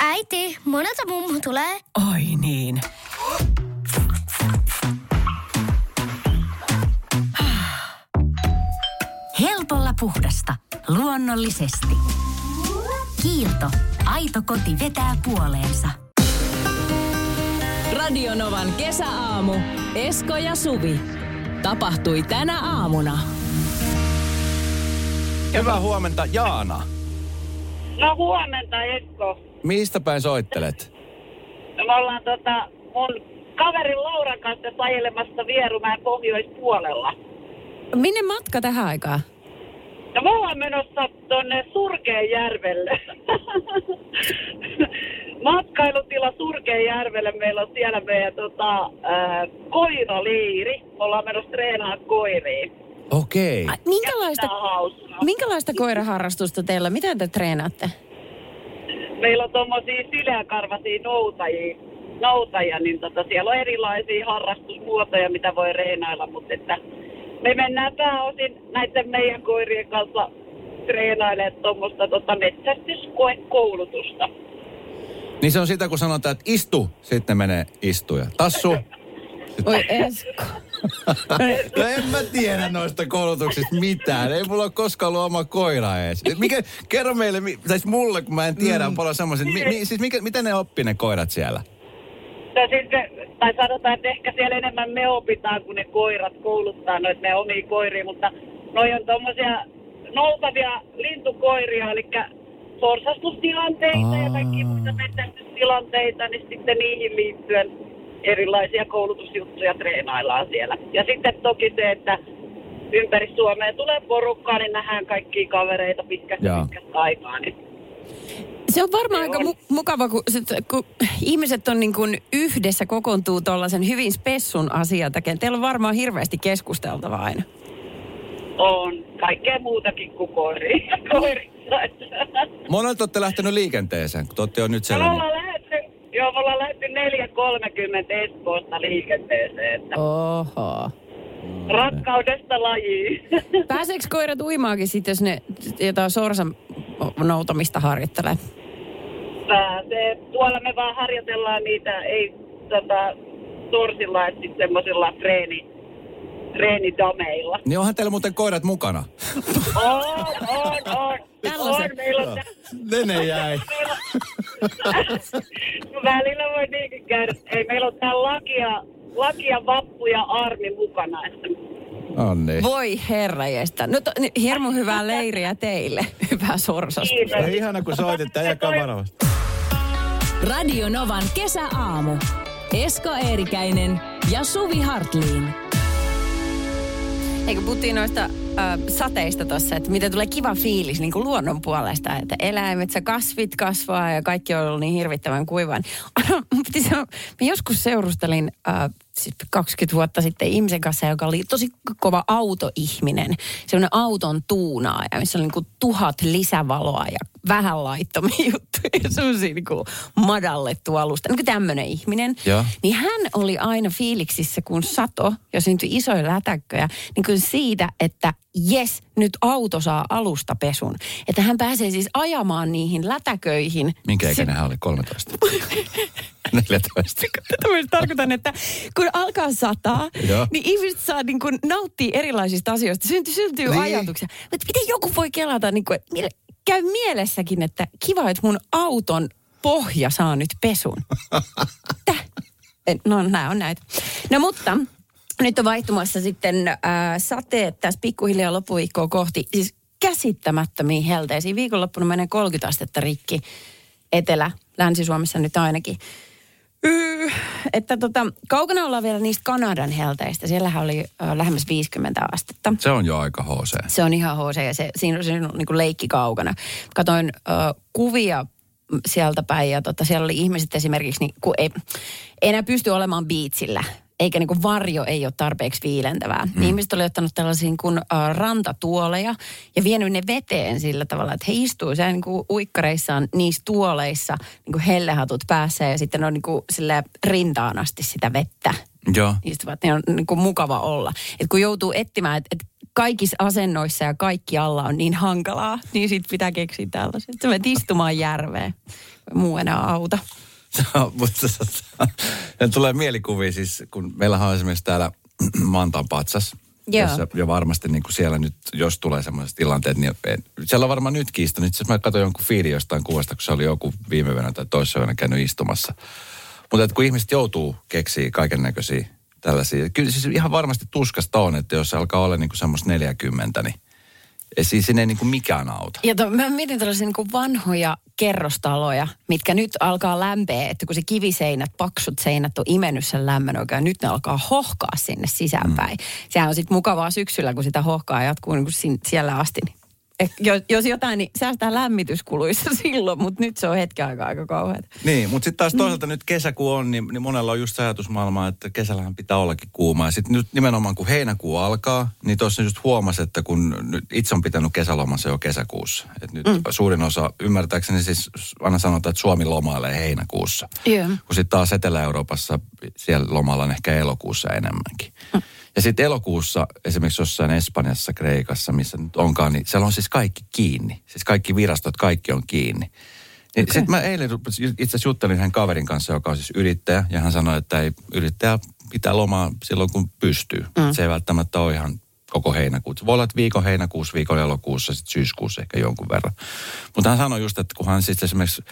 Äiti, monelta mummu tulee? Oi niin. Helpolla puhdasta. Luonnollisesti. Kiilto. Aito koti vetää puoleensa. Radionovan kesäaamu. Esko ja Suvi. Tapahtui tänä aamuna. Hyvää huomenta, Jaana. No huomenta Esko. Mistä päin soittelet? No, me ollaan tota, mun kaverin Lauran kanssa ajelemassa Vierumäen pohjoispuolella. Minne matka tähän aikaan? No me ollaan menossa tonne Surkeenjärvelle. Matkailutila Surkeenjärvelle. Meillä on siellä meidän tota, äh, koiraliiri. Me ollaan menossa treenaamaan koiriin. Okei. Ai, minkälaista, minkälaista koiraharrastusta teillä? Mitä te treenaatte? Meillä on tommosia sileäkarvasia noutajia, noutajia niin tota, siellä on erilaisia harrastusmuotoja, mitä voi reenailla, mutta että me mennään pääosin näiden meidän koirien kanssa treenailemaan tuommoista tota metsästyskoekoulutusta. Niin se on sitä, kun sanotaan, että istu, sitten menee istuja. Tassu. Oi Esko. No en mä tiedä noista koulutuksista mitään. Ei mulla ole koskaan ollut oma koira edes. Mikä, kerro meille, mi- siis mulle, kun mä en tiedä, on paljon semmoisia. Mi, mi, siis mikä, miten ne oppii ne koirat siellä? No siis se, tai sanotaan, että ehkä siellä enemmän me opitaan, kun ne koirat kouluttaa noita meidän omia koiria, mutta noi on tommosia noutavia lintukoiria, eli sorsastustilanteita ja kaikki muita metsästystilanteita, niin sitten niihin liittyen erilaisia koulutusjuttuja treenaillaan siellä. Ja sitten toki se, että ympäri Suomea tulee porukkaa, niin nähdään kaikkia kavereita pitkästä pitkästä aikaa. Niin Se on varmaan Se aika on. mu- mukava, kun, sit, kun ihmiset on niin kuin yhdessä kokoontuu tuollaisen hyvin spessun asian takia. Teillä on varmaan hirveästi keskusteltavaa aina. on kaikkea muutakin kuin koiria. koirissa. Monelta olette lähtenyt liikenteeseen, kun te olette jo nyt Me siellä. Niin. ollaan joo, me ollaan lähdetty 4.30 Espoosta liikenteeseen. Että Oho. rakkaudesta lajiin. Pääseekö koirat uimaakin sitten, jos ne jotain sorsan noutamista harjoittelee? Pääsee. Tuolla me vaan harjoitellaan niitä, ei tota, torsilla, että sitten semmoisilla treeni, treenidameilla. Niin onhan teillä muuten koirat mukana. On, on, on. Tällaiset. On, meillä on, Ne ne jäi. välillä voi niinkin käydä. Ei, meillä on täällä lakia, lakia, vappu ja armi mukana. Että Onni. Voi herra jestä. No to, niin, hirmu hyvää leiriä teille. Hyvää sorsasta. kiitos. No, ihana, kun soititte, ajakaa varovasti. Radio Novan kesäaamu. Esko Eerikäinen ja Suvi Hartliin. Eikö puhuttiin noista sateista tuossa, että miten tulee kiva fiilis niin kuin luonnon puolesta, että eläimet, sä kasvit kasvaa ja kaikki on ollut niin hirvittävän sanoa, Mä joskus seurustelin äh, siis 20 vuotta sitten ihmisen kanssa, joka oli tosi kova autoihminen. Sellainen auton tuunaaja, missä oli niin kuin tuhat lisävaloa ja vähän laittomia juttuja. Sellaisia niin kuin madallettu alusta. Niin kuin tämmöinen ihminen. Joo. Niin hän oli aina fiiliksissä, kun sato ja syntyi isoja lätäkköjä, niin kuin siitä, että jes, nyt auto saa alustapesun. Että hän pääsee siis ajamaan niihin lätäköihin. Minkä ikäinen hän oli? 13. 14. Tätä mä tarkoitan, että kun alkaa sataa, Joo. niin ihmiset saa niin kuin nauttia erilaisista asioista. Syntyy, syntyy Niin. ajatuksia. Mutta miten joku voi kelata, niin kuin, käy mielessäkin, että kiva, että mun auton pohja saa nyt pesun. Täh? En- No nämä on näitä. No mutta nyt on vaihtumassa sitten äh, sateet tässä pikkuhiljaa loppuviikkoa kohti. Siis käsittämättömiä helteisiä. Viikonloppuna menee 30 astetta rikki etelä, Länsi-Suomessa nyt ainakin. Yy, että tota, kaukana ollaan vielä niistä Kanadan helteistä. Siellähän oli äh, lähemmäs 50 astetta. Se on jo aika HC. Se on ihan HC ja se, siinä on, siinä on niin kuin leikki kaukana. Katoin äh, kuvia sieltä päin ja tota, siellä oli ihmiset esimerkiksi, niin, kun ei, ei enää pysty olemaan biitsillä. Eikä niin kuin varjo ei ole tarpeeksi viilentävää. Mm. Niin ihmiset oli ottanut tällaisia kuin, äh, rantatuoleja ja vienyt ne veteen sillä tavalla, että he istuu siellä niin kuin uikkareissaan niissä tuoleissa niin kuin hellehatut päässä ja sitten on niin kuin, sillä rintaan asti sitä vettä Joo. istuvat, niin on niin kuin mukava olla. Et kun joutuu etsimään, että et kaikissa asennoissa ja kaikki alla on niin hankalaa, niin sit pitää keksiä tällaiset. Sä menet istumaan järveen. Muu enää auta. Mutta se tulee mielikuvia siis, kun meillähän on esimerkiksi täällä Mantaan patsas. Joo. Jossa, ja varmasti niin kuin siellä nyt, jos tulee sellaiset tilanteet, niin en- siellä on varmaan nyt kiistunut. Itse asiassa mä katsoin jonkun fiili jostain kuvasta, kun se oli joku viime yönä tai toissa yönä käynyt istumassa. Mutta kun ihmiset joutuu keksiä kaiken näköisiä tällaisia. Kyllä siis ihan varmasti tuskasta on, että jos se alkaa olla niin kuin semmoista 40, niin siis siinä ei niin kuin mikään auta. Ja to, mä mietin tällaisia niin vanhoja kerrostaloja, mitkä nyt alkaa lämpeä, että kun se kiviseinät, paksut seinät on imennyt sen lämmön oikein, nyt ne alkaa hohkaa sinne sisäänpäin. Mm. Sehän on sitten mukavaa syksyllä, kun sitä hohkaa jatkuu niin kuin sin, siellä asti. Niin eh, jos, jos jotain, niin säästää lämmityskuluissa silloin, mutta nyt se on hetken aikaa aika kauheata. Niin, mutta sitten taas toisaalta nyt kesäkuu on, niin, niin monella on just ajatusmaailma, että kesällähän pitää ollakin kuumaa. Ja sitten nyt nimenomaan kun heinäkuu alkaa, niin tuossa just huomasi, että kun nyt itse on pitänyt kesälomassa jo kesäkuussa. Et nyt mm. suurin osa, ymmärtääkseni siis aina sanotaan, että Suomi lomailee heinäkuussa. Joo. Kun sitten taas Etelä-Euroopassa siellä lomalla on ehkä elokuussa enemmänkin. Mm. Ja sitten elokuussa esimerkiksi jossain Espanjassa, Kreikassa, missä nyt onkaan, niin siellä on siis kaikki kiinni. Siis kaikki virastot, kaikki on kiinni. Niin okay. Sitten mä eilen itse asiassa juttelin yhden kaverin kanssa, joka on siis yrittäjä, ja hän sanoi, että ei yrittäjä pitää lomaa silloin, kun pystyy. Mm. Se ei välttämättä ole ihan koko heinäkuuta. Se voi olla, että viikon heinäkuussa, viikon elokuussa, sitten syyskuussa ehkä jonkun verran. Mutta hän sanoi just, että kun hän sitten esimerkiksi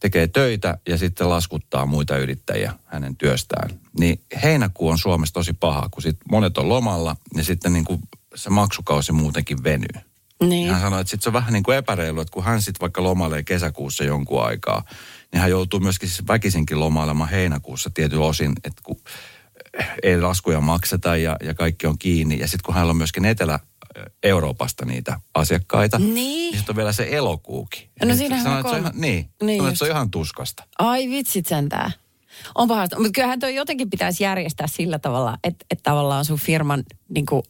tekee töitä ja sitten laskuttaa muita yrittäjiä hänen työstään, niin heinäkuu on Suomessa tosi paha, kun sit monet on lomalla ja sitten niin kuin se maksukausi muutenkin venyy. Niin. Hän sanoi, että sit se on vähän niin kuin epäreilu, että kun hän sitten vaikka lomailee kesäkuussa jonkun aikaa, niin hän joutuu myöskin siis väkisinkin lomailemaan heinäkuussa tietyn osin, että kun ei laskuja makseta ja, ja kaikki on kiinni. Ja sitten kun hänellä on myöskin Etelä-Euroopasta niitä asiakkaita, Niin. niin sitten on vielä se elokuukin. No Niin siinähän on että se on kolme. ihan, niin, Niin just. se on ihan tuskasta. Ai vitsit sentään. On pahasta. Mutta kyllähän toi jotenkin pitäisi järjestää sillä tavalla, että, että tavallaan sun firman, niin kuin,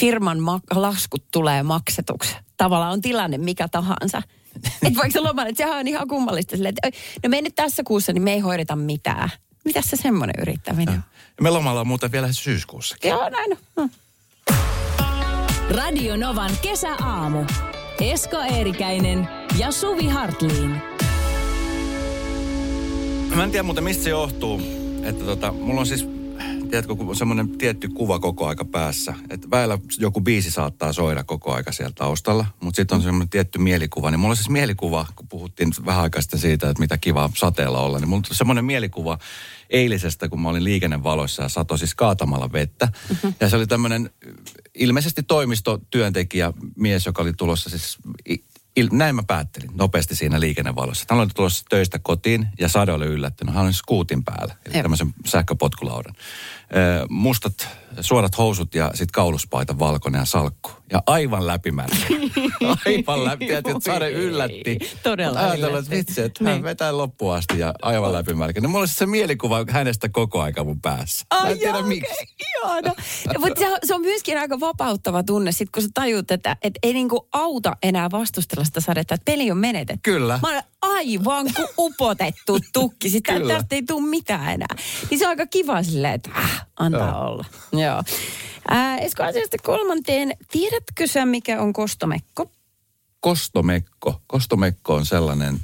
firman ma- laskut tulee maksetuksi. Tavallaan on tilanne mikä tahansa. että vaikka se loma, että sehän on ihan kummallista silleen, että "Oi, no me ei nyt tässä kuussa, niin me ei hoideta mitään. Mitäs se semmoinen yrittäminen on? Ja me lomalla on muuten vielä syyskuussakin. Joo, näin on. Hmm. Radio Novan kesäaamu. Esko Eerikäinen ja Suvi Hartliin. Mä en tiedä muuten mistä se johtuu. Että tota, mulla on siis, tiedätkö, kun semmoinen tietty kuva koko aika päässä. Että väillä joku biisi saattaa soida koko aika siellä taustalla, mutta sitten on semmoinen tietty mielikuva. Niin mulla on siis mielikuva, kun puhuttiin vähän aikaa sitten siitä, että mitä kivaa sateella olla, niin mulla on semmoinen mielikuva eilisestä, kun mä olin liikennevaloissa ja satoi siis kaatamalla vettä. Mm-hmm. Ja se oli tämmöinen ilmeisesti toimistotyöntekijä mies, joka oli tulossa siis Il, näin mä päättelin nopeasti siinä liikennevalossa. Hän oli tulossa töistä kotiin ja Sade oli yllättynyt. Hän oli skuutin päällä, eli Joo. tämmöisen sähköpotkulaudan. Ö, mustat suorat housut ja sitten kauluspaita valkoinen ja salkku. Ja aivan läpimärkä. aivan läpi. Tiedätkö, että Sade yllätti. Todella Mutta Ajatellaan, että vitsi, että hän Niin. vetää loppuun asti ja aivan läpimärkä. No mulla olisi se mielikuva hänestä koko aika mun päässä. Mä en tiedä joo, miksi. Ihana. No, mutta se, on- se on myöskin aika vapauttava tunne, sit kun sä tajut, että et ei niinku auta enää vastustella sitä sadetta, että peli on menetetty. Kyllä. Mä olen aivan kuin upotettu tukki. Sitten Kyllä. tästä ei tule mitään enää. Niin se on aika kiva silleen, että äh, antaa Joo. olla. Joo. Ää, Esko asiasta kolmanteen. Tiedätkö sä, mikä on kostomekko? Kostomekko. Kostomekko on sellainen...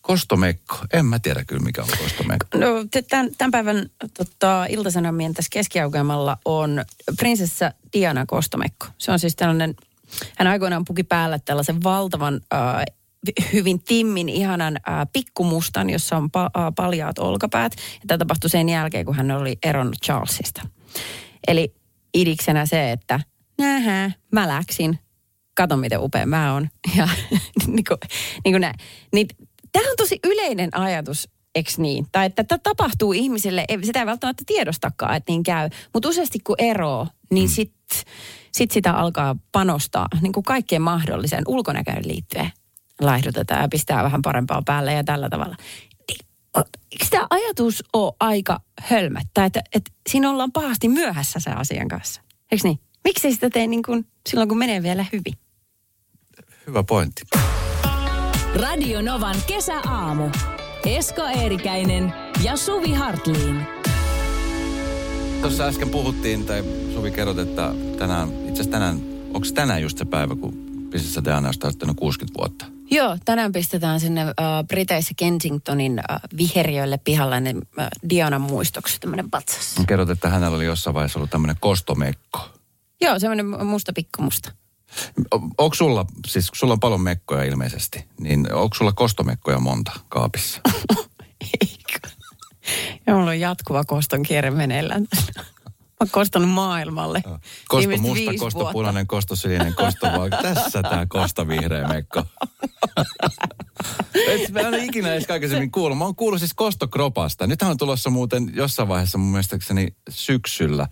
Kostomekko. En mä tiedä kyllä mikä on kostomekko. No, tämän, tämän päivän tota, iltasanomien tässä keskiaukeamalla on prinsessa Diana Kostomekko. Se on siis tällainen, hän aikoinaan puki päällä tällaisen valtavan, äh, hyvin timmin, ihanan äh, pikkumustan, jossa on pa- äh, paljaat olkapäät. Ja tämä tapahtui sen jälkeen, kun hän oli eronnut Charlesista. Eli idiksenä se, että nähä, mä läksin, kato miten upea mä oon. Ja niin kuin, niin kuin näin. Niin, tämä on tosi yleinen ajatus, eks niin? Tai että tämä tapahtuu ihmiselle, ei- sitä ei välttämättä tiedostakaan, että niin käy. Mutta useasti kun eroo, niin mm. sit, sit sitä alkaa panostaa niin kuin kaikkeen mahdolliseen ulkonäköön liittyen. Laihdutetaan ja pistää vähän parempaa päälle ja tällä tavalla. Eikö tämä ajatus ole aika hölmättä, että, että siinä ollaan pahasti myöhässä sen asian kanssa? Eikö niin? Miksi sitä tee niin kuin silloin, kun menee vielä hyvin? Hyvä pointti. Radio Novan kesäaamu. Esko Eerikäinen ja Suvi Hartliin. Tuossa äsken puhuttiin, tai Suvi kerrot, että tänään, itse asiassa tänään onko tänään just se päivä, kun Prinsessa Diana on täyttänyt 60 vuotta? Joo, tänään pistetään sinne äh, Briteissä Kensingtonin äh, viheriöille pihalle ne äh, Dianan muistoksi tämmöinen patsas. Kerrot, että hänellä oli jossain vaiheessa ollut tämmöinen kostomekko. Joo, semmoinen musta pikkumusta. Onko sulla, siis sulla on paljon mekkoja ilmeisesti, niin onko sulla kostomekkoja monta kaapissa? Eikö? Ja mulla on jatkuva koston kierre meneillään. Mä oon kostanut maailmalle. Kosto viimeiset musta, kosto vuotta. punainen, kosto sininen, kosto vaan. Tässä tää kosto vihreä mekko. Et mä en ole ikinä edes aikaisemmin kuullut. Mä oon kuullut siis kostokropasta. Nythän on tulossa muuten jossain vaiheessa mun mielestäkseni syksyllä.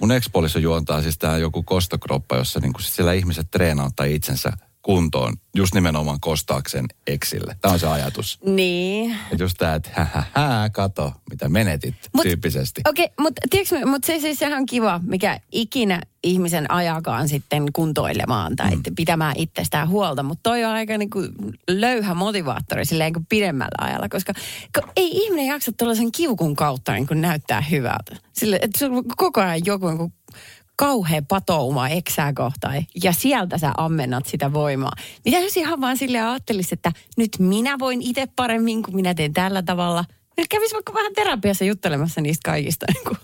Mun ekspolissa juontaa siis tää joku kostokroppa, jossa niinku siellä ihmiset treenauttaa itsensä kuntoon just nimenomaan kostaakseen eksille. Tämä on se ajatus. Niin. Että just tää, että hä, hä, hä, kato, mitä menetit Mut- tyyppisesti. Okei, okay, mutta tiedätkö, mut se siis sehän on kiva, mikä ikinä ihmisen ajakaan sitten kuntoilemaan tai mm. pitämään itsestään huolta. Mutta toi on aika niinku löyhä motivaattori silleen niin pidemmällä ajalla, koska kun ei ihminen jaksa tuollaisen kiukun kautta niin näyttää hyvältä. Sille, että koko ajan joku niin kauhean patouma eksää kohtaan ja sieltä sä ammennat sitä voimaa. Mitä jos ihan vaan silleen ajattelisi, että nyt minä voin itse paremmin, kun minä teen tällä tavalla. Nyt kävisi vaikka vähän terapiassa juttelemassa niistä kaikista niin kuin,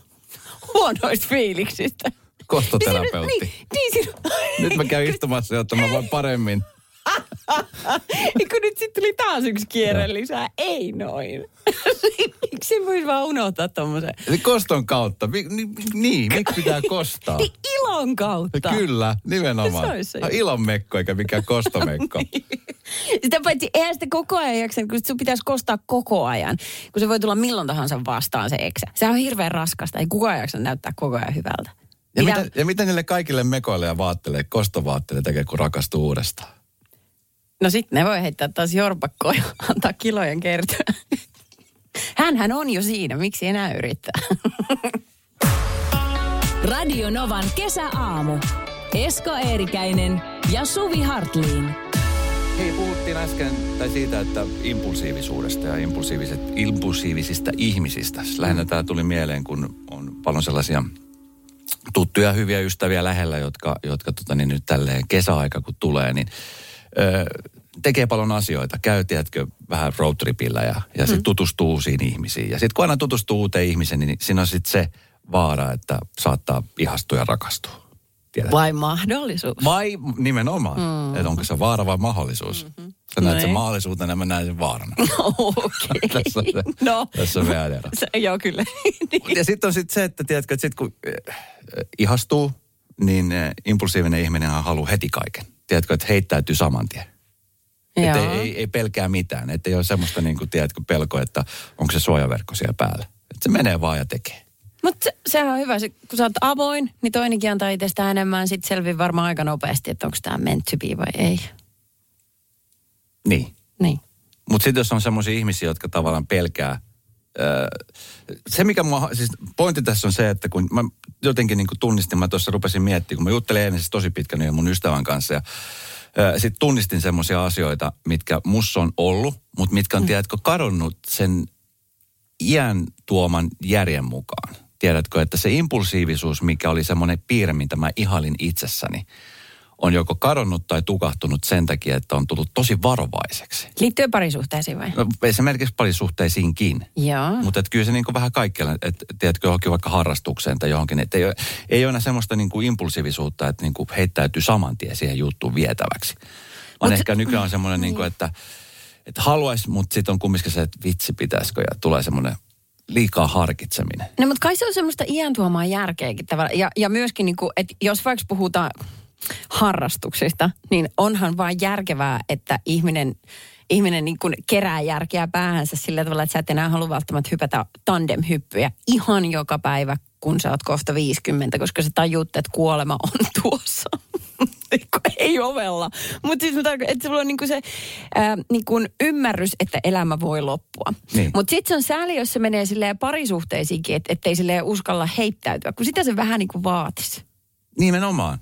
huonoista fiiliksistä. Kostoterapeutti. Niin, niin, niin Nyt mä käyn istumassa, jotta mä voin paremmin. kun nyt sitten tuli taas yksi kierre lisää. Ei noin. Miksi voisi vaan unohtaa tommosen? Eli koston kautta. Niin, miksi pitää kostaa? Niin ilon kautta. Kyllä, nimenomaan. Se olisi se Ilon mekko eikä mikään kostomekko. Sitä paitsi eihän sitä koko ajan jaksa, kun sun pitäisi kostaa koko ajan. Kun se voi tulla milloin tahansa vastaan se eksä. Se on hirveän raskasta. Ei kukaan jaksa näyttää koko ajan hyvältä. Ja Mitä- mitä, ja mitä niille kaikille mekoille ja vaatteille, kostovaatteille tekee, kun rakastuu uudestaan? No sitten ne voi heittää taas jorpakkoon ja antaa kilojen kertyä. Hänhän on jo siinä, miksi enää yrittää? Radio Novan kesäaamu. Esko Eerikäinen ja Suvi Hartliin. Hei, puhuttiin äsken tai siitä, että impulsiivisuudesta ja impulsiiviset, impulsiivisista ihmisistä. Lähinnä tämä tuli mieleen, kun on paljon sellaisia tuttuja hyviä ystäviä lähellä, jotka, jotka tota, niin nyt tälleen kesäaika kun tulee, niin tekee paljon asioita. Käy, tiedätkö, vähän roadtripillä ja, ja sitten tutustuu uusiin ihmisiin. Ja sitten kun aina tutustuu uuteen ihmiseen, niin siinä on sitten se vaara, että saattaa ihastua ja rakastua. Tiedät? Vai mahdollisuus? Vai nimenomaan, mm. että onko se vaara vai mahdollisuus. Mm-hmm. Sä näet sen Niin. mahdollisuutena ja mä näen sen vaarana. Okei. tässä, on se, No. tässä on vielä ero. Se, joo, kyllä. Niin. Ja sitten on sitten se, että tiedätkö, että sit kun äh, ihastuu, niin äh, impulsiivinen ihminen haluaa heti kaiken. Tiedätkö, että heittäytyy saman tien. Että ei, ei, ei pelkää mitään. Että ei ole semmoista niin kuin, tiedätkö, pelkoa, että onko se suojaverkko siellä päällä. Että se menee vaan ja tekee. Mutta se, sehän on hyvä, se, kun sä oot avoin, niin toinenkin antaa itsestä enemmän. Sitten selvii varmaan aika nopeasti, että onko tämä meant to be vai ei. Niin. Niin. Mutta sitten jos on semmoisia ihmisiä, jotka tavallaan pelkää, se mikä mua, siis pointti tässä on se, että kun mä jotenkin niin tunnistin, mä tuossa rupesin miettimään, kun mä juttelin ennen siis tosi pitkän yhden mun ystävän kanssa ja sitten tunnistin semmoisia asioita, mitkä mus on ollut, mutta mitkä on, mm. tiedätkö, kadonnut sen iän tuoman järjen mukaan. Tiedätkö, että se impulsiivisuus, mikä oli semmoinen piirre, mitä mä ihalin itsessäni, on joko kadonnut tai tukahtunut sen takia, että on tullut tosi varovaiseksi. Liittyy parisuhteisiin vai? No, esimerkiksi parisuhteisiinkin. Joo. Mutta kyllä se niinku vähän kaikkialla, että tiedätkö johonkin vaikka harrastukseen tai johonkin, että ei, ole- ei ole enää semmoista niinku impulsiivisuutta, että niinku heittäytyy saman tien siihen juttuun vietäväksi. On Mut- ehkä nykyään on semmoinen, niinku, että, että haluaisi, mutta sitten on kumminkin se, että vitsi pitäisikö ja tulee semmoinen liikaa harkitseminen. No mutta kai se on semmoista iän tuomaa järkeäkin tavallaan. Ja, ja myöskin, niin kuin, että jos vaikka puhutaan harrastuksista, niin onhan vaan järkevää, että ihminen, ihminen niin kuin kerää järkeä päähänsä sillä tavalla, että sä et enää halua välttämättä hypätä tandemhyppyjä ihan joka päivä, kun sä oot kohta 50, koska sä tajuut, että kuolema on tuossa. Niinku, Ei ovella. Mutta siis mä tarkoitan, että sulla on niinku se ää, niinku ymmärrys, että elämä voi loppua. Niin. Mutta sitten se on sääli, jos se menee parisuhteisiinkin, että ettei silleen uskalla heittäytyä, kun sitä se vähän niin kuin vaatisi. Nimenomaan.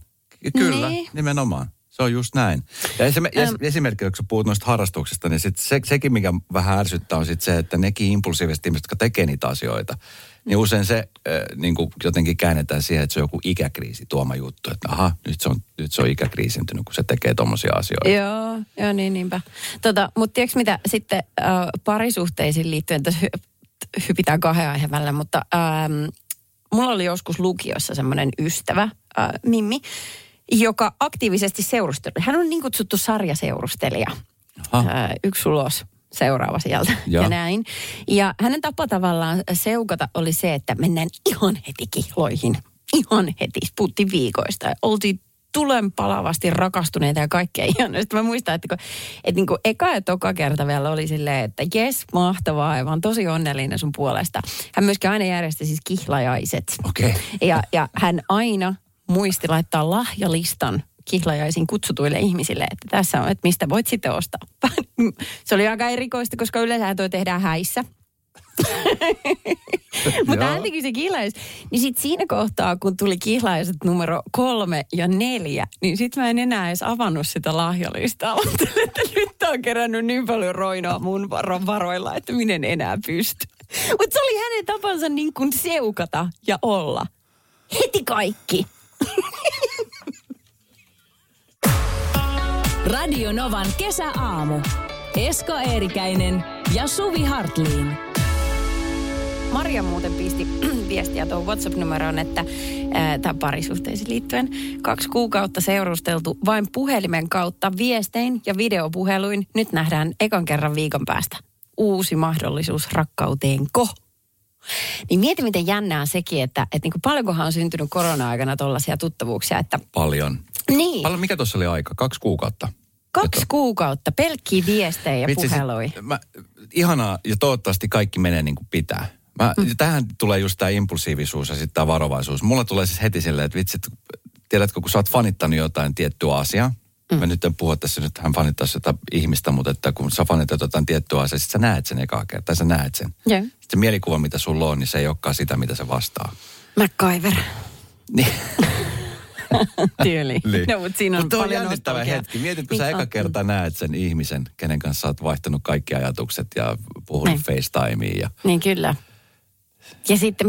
Kyllä, Niin. nimenomaan. Se on just näin. Ja esim- es- Äm. esimerkiksi, kun puhut noista harrastuksista, niin sit se, sekin, mikä vähän ärsyttää, on sit se, että nekin impulsiiviset ihmiset, jotka tekee niitä asioita, niin usein se äh, niin kuin jotenkin käännetään siihen, että se on joku ikäkriisi tuoma juttu. Että aha, nyt se on, nyt se on ikäkriisintynyt, kun se tekee tommosia asioita. Joo, joo niin niinpä. Tota, mutta tiedätkö mitä sitten äh, parisuhteisiin liittyen, tässä hy- hypitään kahden aiheen välillä, mutta ähm, mulla oli joskus lukiossa semmoinen ystävä, äh, Mimmi, joka aktiivisesti seurusteli. Hän on niin kutsuttu sarjaseurustelija. Aha. Yksi ulos, seuraava sieltä Joo. ja näin. Ja hänen tapa tavallaan seukata oli se, että mennään ihan heti kihloihin. Ihan heti. Puhuttiin viikoista. Ja oltiin tulen palavasti rakastuneita ja kaikkea ihanaa. Sitten mä muistan, että, kun, että niin kuin eka ja toka kerta vielä oli silleen, että jes, mahtavaa, ja oon tosi onnellinen sun puolesta. Hän myöskin aina järjesti siis kihlajaiset. Okei. Okay. Ja, ja hän aina muisti laittaa lahjalistan kihlajaisiin kutsutuille ihmisille, että tässä on, että mistä voit sitten ostaa. Se oli aika erikoista, koska yleensä toi tehdään häissä. Mutta Joo. hän teki se kihlajais. Niin sitten siinä kohtaa, kun tuli kihlajaiset numero kolme ja neljä, niin sitten mä en enää edes avannut sitä lahjalistaa. Ajattelin, että nyt on kerännyt niin paljon roinoa mun varo- varoilla, että minä en enää pysty. Mutta se oli hänen tapansa niin kuin seukata ja olla. Heti kaikki. Radio Novan kesäaamu. Esko Eerikäinen ja Suvi Hartliin. Maria muuten pisti viestiä tuohon WhatsApp-numeroon, että tämä parisuhteisiin liittyen kaksi kuukautta seurusteltu vain puhelimen kautta viestein ja videopuheluin. Nyt nähdään ekan kerran viikon päästä. Uusi mahdollisuus rakkauteenko? Niin mieti, miten jännää sekin, että, että niin kuin paljonkohan on syntynyt korona-aikana tuollaisia tuttavuuksia, että Paljon. niin, Paljon, mikä tuossa oli aika? Kaksi kuukautta. Kaksi kuukautta pelkkiä viestejä ja Vitsi, puheluja. sit- Mä, ihanaa, ja toivottavasti kaikki menee niin kuin pitää. Mä, mm. Tähän tulee just tämä impulsiivisuus ja sitten tämä varovaisuus. Mulla tulee siis heti silleen, että vitsi, että tiedätkö, kun sä oot fanittanut jotain tiettyä asiaa, mm. mä nyt en puhu tässä nyt hän fanittaisi jotain ihmistä, mutta että kun sä fanitat jotain tiettyä asiaa, sit sä näet sen ekaa kertaa, tai sä näet sen. Joo. Sitten se mielikuva, mitä sulla on, niin se ei olekaan sitä, mitä se vastaa. MacGyver. Niin. Tyyli. Niin. No, mutta siinä on Mutta on paljon jännittävä nostalgiaa. hetki. Mietit, kun Niin sä eka on. kerta näet sen ihmisen, kenen kanssa sä oot vaihtanut kaikki ajatukset ja puhunut Niin. FaceTimeen. Ja... Niin kyllä. Ja sitten,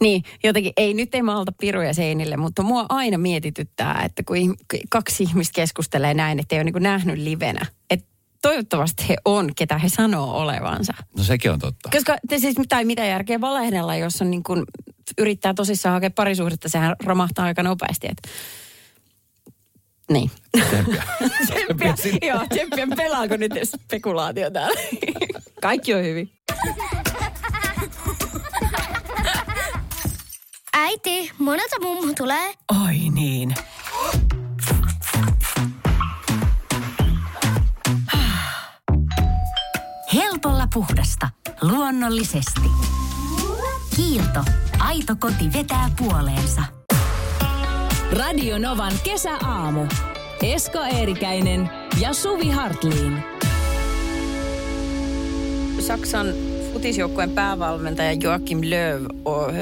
niin jotenkin, ei nyt ei malta piruja seinille, mutta mua aina mietityttää, että kun kaksi ihmistä keskustelee näin, että ei ole niin nähnyt livenä. Että toivottavasti he on, ketä he sanoo olevansa. No sekin on totta. Koska te siis, tai mitä järkeä valehdella, jos on niin kuin, yrittää tosissaan hakea parisuhdetta, sehän romahtaa aika nopeasti. Että... Niin. Tsemppiä. Tsemppiä, joo, tsemppiä. Pelaako nyt spekulaatio täällä? Kaikki on hyvin. Äiti, monelta mummu tulee? Oi niin. Puhdasta. Luonnollisesti. Kiilto. Aito koti vetää puoleensa. Radio Novan kesäaamu. Esko Eerikäinen ja Suvi Hartliin. Saksan futisjoukkueen päävalmentaja Joachim Löw on...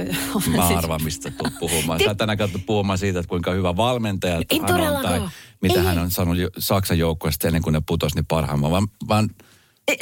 Mä arvaan, mistä tulet puhumaan. Sä tänään katsottu puhumaan siitä, että kuinka hyvä valmentaja Ei hän on, tai mitä Ei. hän on sanonut Saksan joukkueesta ennen kuin ne putosi niin parhaimman. Vaan, vaan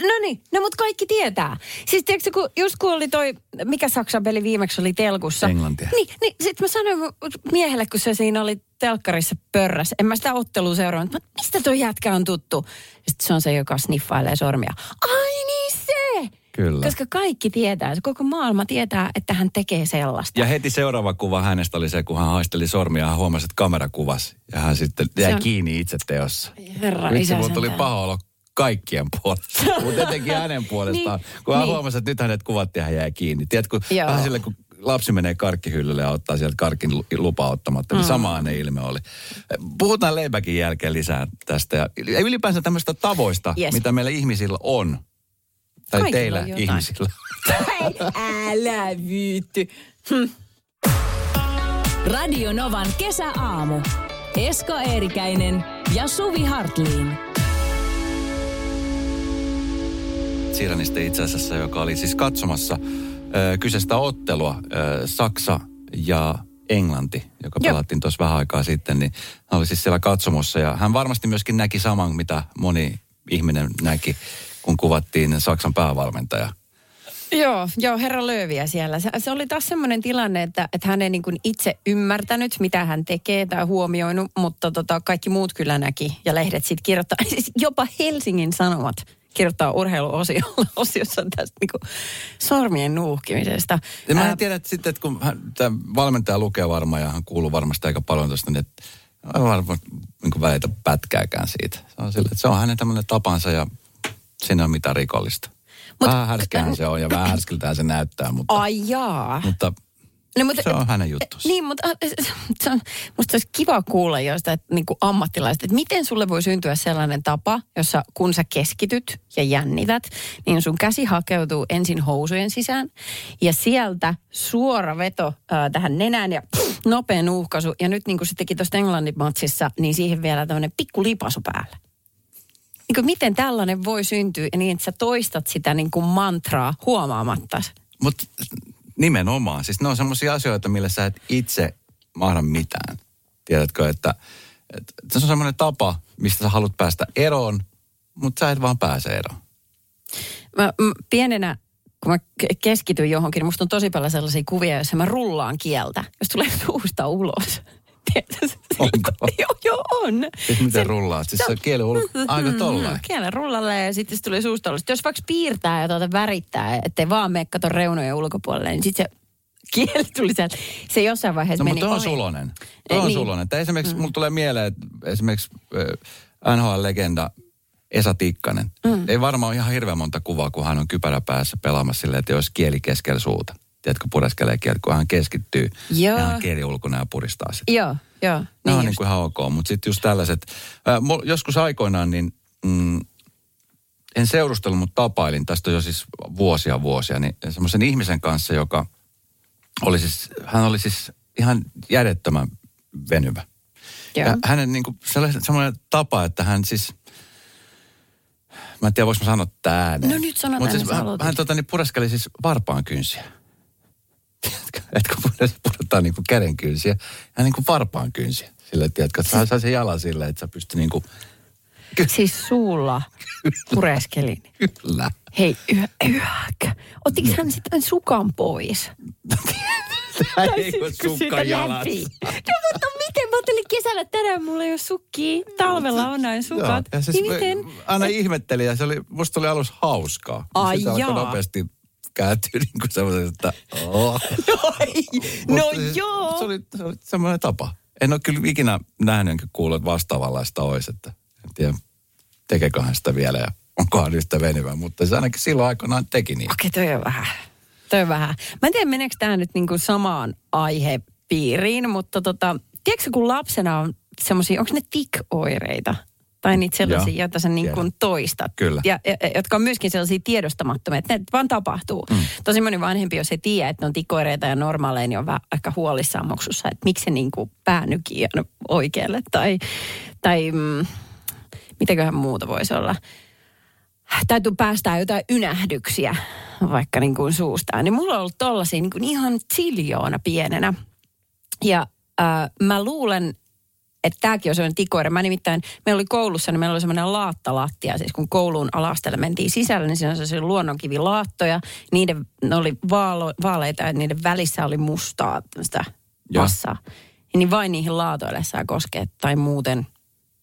No niin, no mutta kaikki tietää. Siis tiedätkö, kun, just kun oli toi, mikä Saksan peli viimeksi oli telkussa. Englantia. Niin, niin sitten mä sanoin miehelle, kun se siinä oli telkkarissa pörräs. En mä sitä ottelua seurannut. Mä, mistä toi jätkä on tuttu? Sitten se on se, joka sniffailee sormia. Ai niin se! Kyllä. Koska kaikki tietää, se koko maailma tietää, että hän tekee sellaista. Ja heti seuraava kuva hänestä oli se, kun hän haisteli sormia ja hän huomasi, että kamera kuvasi. Ja hän sitten jäi on- kiinni itse teossa. Herra Vitsi, isä mulla tuli paha olo kaikkien puolesta. Mutta etenkin hänen puolestaan. Niin, kun hän niin. huomasi, että nyt hänet kuvattiin ja hän jäi kiinni. Tiedätkö, Joo. vähän sille, kun lapsi menee karkkihyllylle ja ottaa sieltä karkin lu- lupa ottamatta, niin samanlainen ilme oli. Puhutaan leipäkin jälkeen lisää tästä. Ja ylipäänsä tämmöistä tavoista, Yes. mitä meillä ihmisillä on. Tai Kaikilla teillä on jotain. ihmisillä. Älä viitty. Radio Novan kesäaamu. Esko Eerikäinen ja Suvi Hartliin. Siranista itse asiassa, joka oli siis katsomassa ö, kyseistä ottelua, ö, Saksa ja Englanti, joka Joo. pelattiin tuossa vähän aikaa sitten, niin hän oli siis siellä katsomossa ja hän varmasti myöskin näki saman, mitä moni ihminen näki, kun kuvattiin Saksan päävalmentaja. Joo, joo, herra Lööviä siellä. Se, se oli taas semmoinen tilanne, että, että hän ei niin kuin itse ymmärtänyt, mitä hän tekee tai huomioinut, mutta tota, kaikki muut kyllä näki ja lehdet sitten kirjoittaa. Siis jopa Helsingin Sanomat kirjoittaa urheiluosiossa osiossa tästä niin kuin sormien nuuhkimisesta. Ja mä en tiedä, että sitten, että kun hän, tämä valmentaja lukee varmaan ja hän kuuluu varmasti aika paljon tuosta, niin että ei varmaan niin välitä pätkääkään siitä. Se on, sille, että se on hänen tämmöinen tapansa ja siinä on mitään rikollista. Mut- vähän härskehän se on ja vähän härskiltään se näyttää, mutta, Ai jaa. mutta No, mutta, se on hänen juttusa. Niin, mutta äh, se on, musta olisi kiva kuulla jostain niin kuin ammattilaiset, että miten sulle voi syntyä sellainen tapa, jossa kun sä keskityt ja jännität, niin sun käsi hakeutuu ensin housujen sisään ja sieltä suora veto äh, tähän nenään ja pff, nopea nuuhkaisu. Ja nyt niin kuin se teki tuosta Englannin matsissa, niin siihen vielä tämmöinen pikku lipasu päälle. Niin kuin miten tällainen voi syntyä niin, että sä toistat sitä niin kuin mantraa huomaamatta. Mutta nimenomaan, siis ne on semmoisia asioita, millä sä et itse mahda mitään. Tiedätkö, että, että se on semmoinen tapa, mistä sä haluat päästä eroon, mutta sä et vaan pääse eroon. Mä, m, pienenä, kun mä ke- keskityn johonkin, niin musta on tosi paljon sellaisia kuvia, joissa mä rullaan kieltä, jos tulee suusta ulos. Onko? joo, joo, on. Siis miten rullaat? Siis se kieli on ollut aika tollain. Kielen rullalle ja sitten se tulee suusta ulos. Jos vaikka piirtää ja tuota värittää, ettei vaan mene kato reunojen ulkopuolelle, niin sitten se kieli tuli sieltä. Se jossain vaiheessa No meni mutta on ohi. sulonen. Ei, Tuo on niin. sulonen. Että esimerkiksi mm. mulla tulee mieleen, että esimerkiksi äh, NHL-legenda Esa Tikkanen. Mm. Ei varmaan ole ihan hirveän monta kuvaa, kun hän on kypärä päässä pelaamassa silleen, että jos kieli keskellä suuta. Tiedätkö, pureskelee kieltä, kun hän keskittyy. Joo. Ja hän kieli ulkona ja puristaa sitä. Joo, joo. Ne Niin on niin kuin ihan ok, mutta sitten just tällaiset. Ää, joskus aikoinaan niin mm, en seurustellut, mutta tapailin, tästä jo siis vuosia vuosia, niin semmoisen ihmisen kanssa, joka oli siis, hän oli siis ihan järjettömän venyvä. Joo. Ja hänen niin kuin semmoinen tapa, että hän siis, mä en tiedä voisi mä sanoa tää ääneen. No nyt sanotaan, Mutta siis hän, haluat. hän tota, niin pureskeli siis varpaan kynsiä. Tiedätkö, että kun pures- puretaan niin kuin käden kynsiä, hän niin kuin varpaan kynsiä. Sille, tiedätkö, että sai sen jalan silleen, että sä pystyt niin kuin, Siis suulla pureskelin. kyllä. Hei, yhä, yhäkö? Ottiko hän sitten sukan pois? Hän ei ole siis, kun sukka jalassa. No mutta miten? Mä ajattelin kesällä tänään mulla ei ole sukkia. Talvella on näin sukat. Joo, ja siis niin miten? Aina ihmetteli ja se oli, musta oli alussa hauskaa. Ai Sitten se alkoi jaa. nopeasti kääntyä niin kuin semmoisen, että oh. No, ei. no joo. Se oli, se oli semmoinen tapa. En ole kyllä ikinä nähnyt enkä kuullut, että vastaavanlaista olisi. Että en tiedä, tekeekö hän sitä vielä ja onkohan yhtä venyvä. Mutta se ainakin silloin aikanaan teki niin. Okei, toi on vähän. Toi on vähän. Mä en tiedä, meneekö tämä nyt niinku samaan aihepiiriin, mutta tota, tiedätkö kun lapsena on semmoisia, onko ne tik-oireita? Tai niitä sellaisia, Joo, joita sä niin kuin toistat. Kyllä. Ja, ja, jotka on myöskin sellaisia tiedostamattomia, että ne vaan tapahtuu. Mm. Tosi moni vanhempi, jos ei tiedä, että ne on tikoireita ja normaaleja, niin on vähän ehkä huolissaan moksussa, että miksi se niin kuin pää nykii aina oikealle. Tai, tai mm, mitäköhän muuta voisi olla. Täytyy päästää jotain ynähdyksiä vaikka niin kuin suustaan. Niin mulla on ollut tollasia niin kuin ihan ziljoona pienenä. Ja äh, mä luulen, että tämäkin on sellainen tikoire. Mä nimittäin, meillä oli koulussa, niin meillä oli semmoinen laattalattia, siis kun kouluun alasteella mentiin sisälle, niin siinä on sellaisia luonnonkivilaattoja. Niiden, ne oli vaalo, vaaleita ja niiden välissä oli mustaa Joo. massaa. Niin vain niihin laatoille saa koskea tai muuten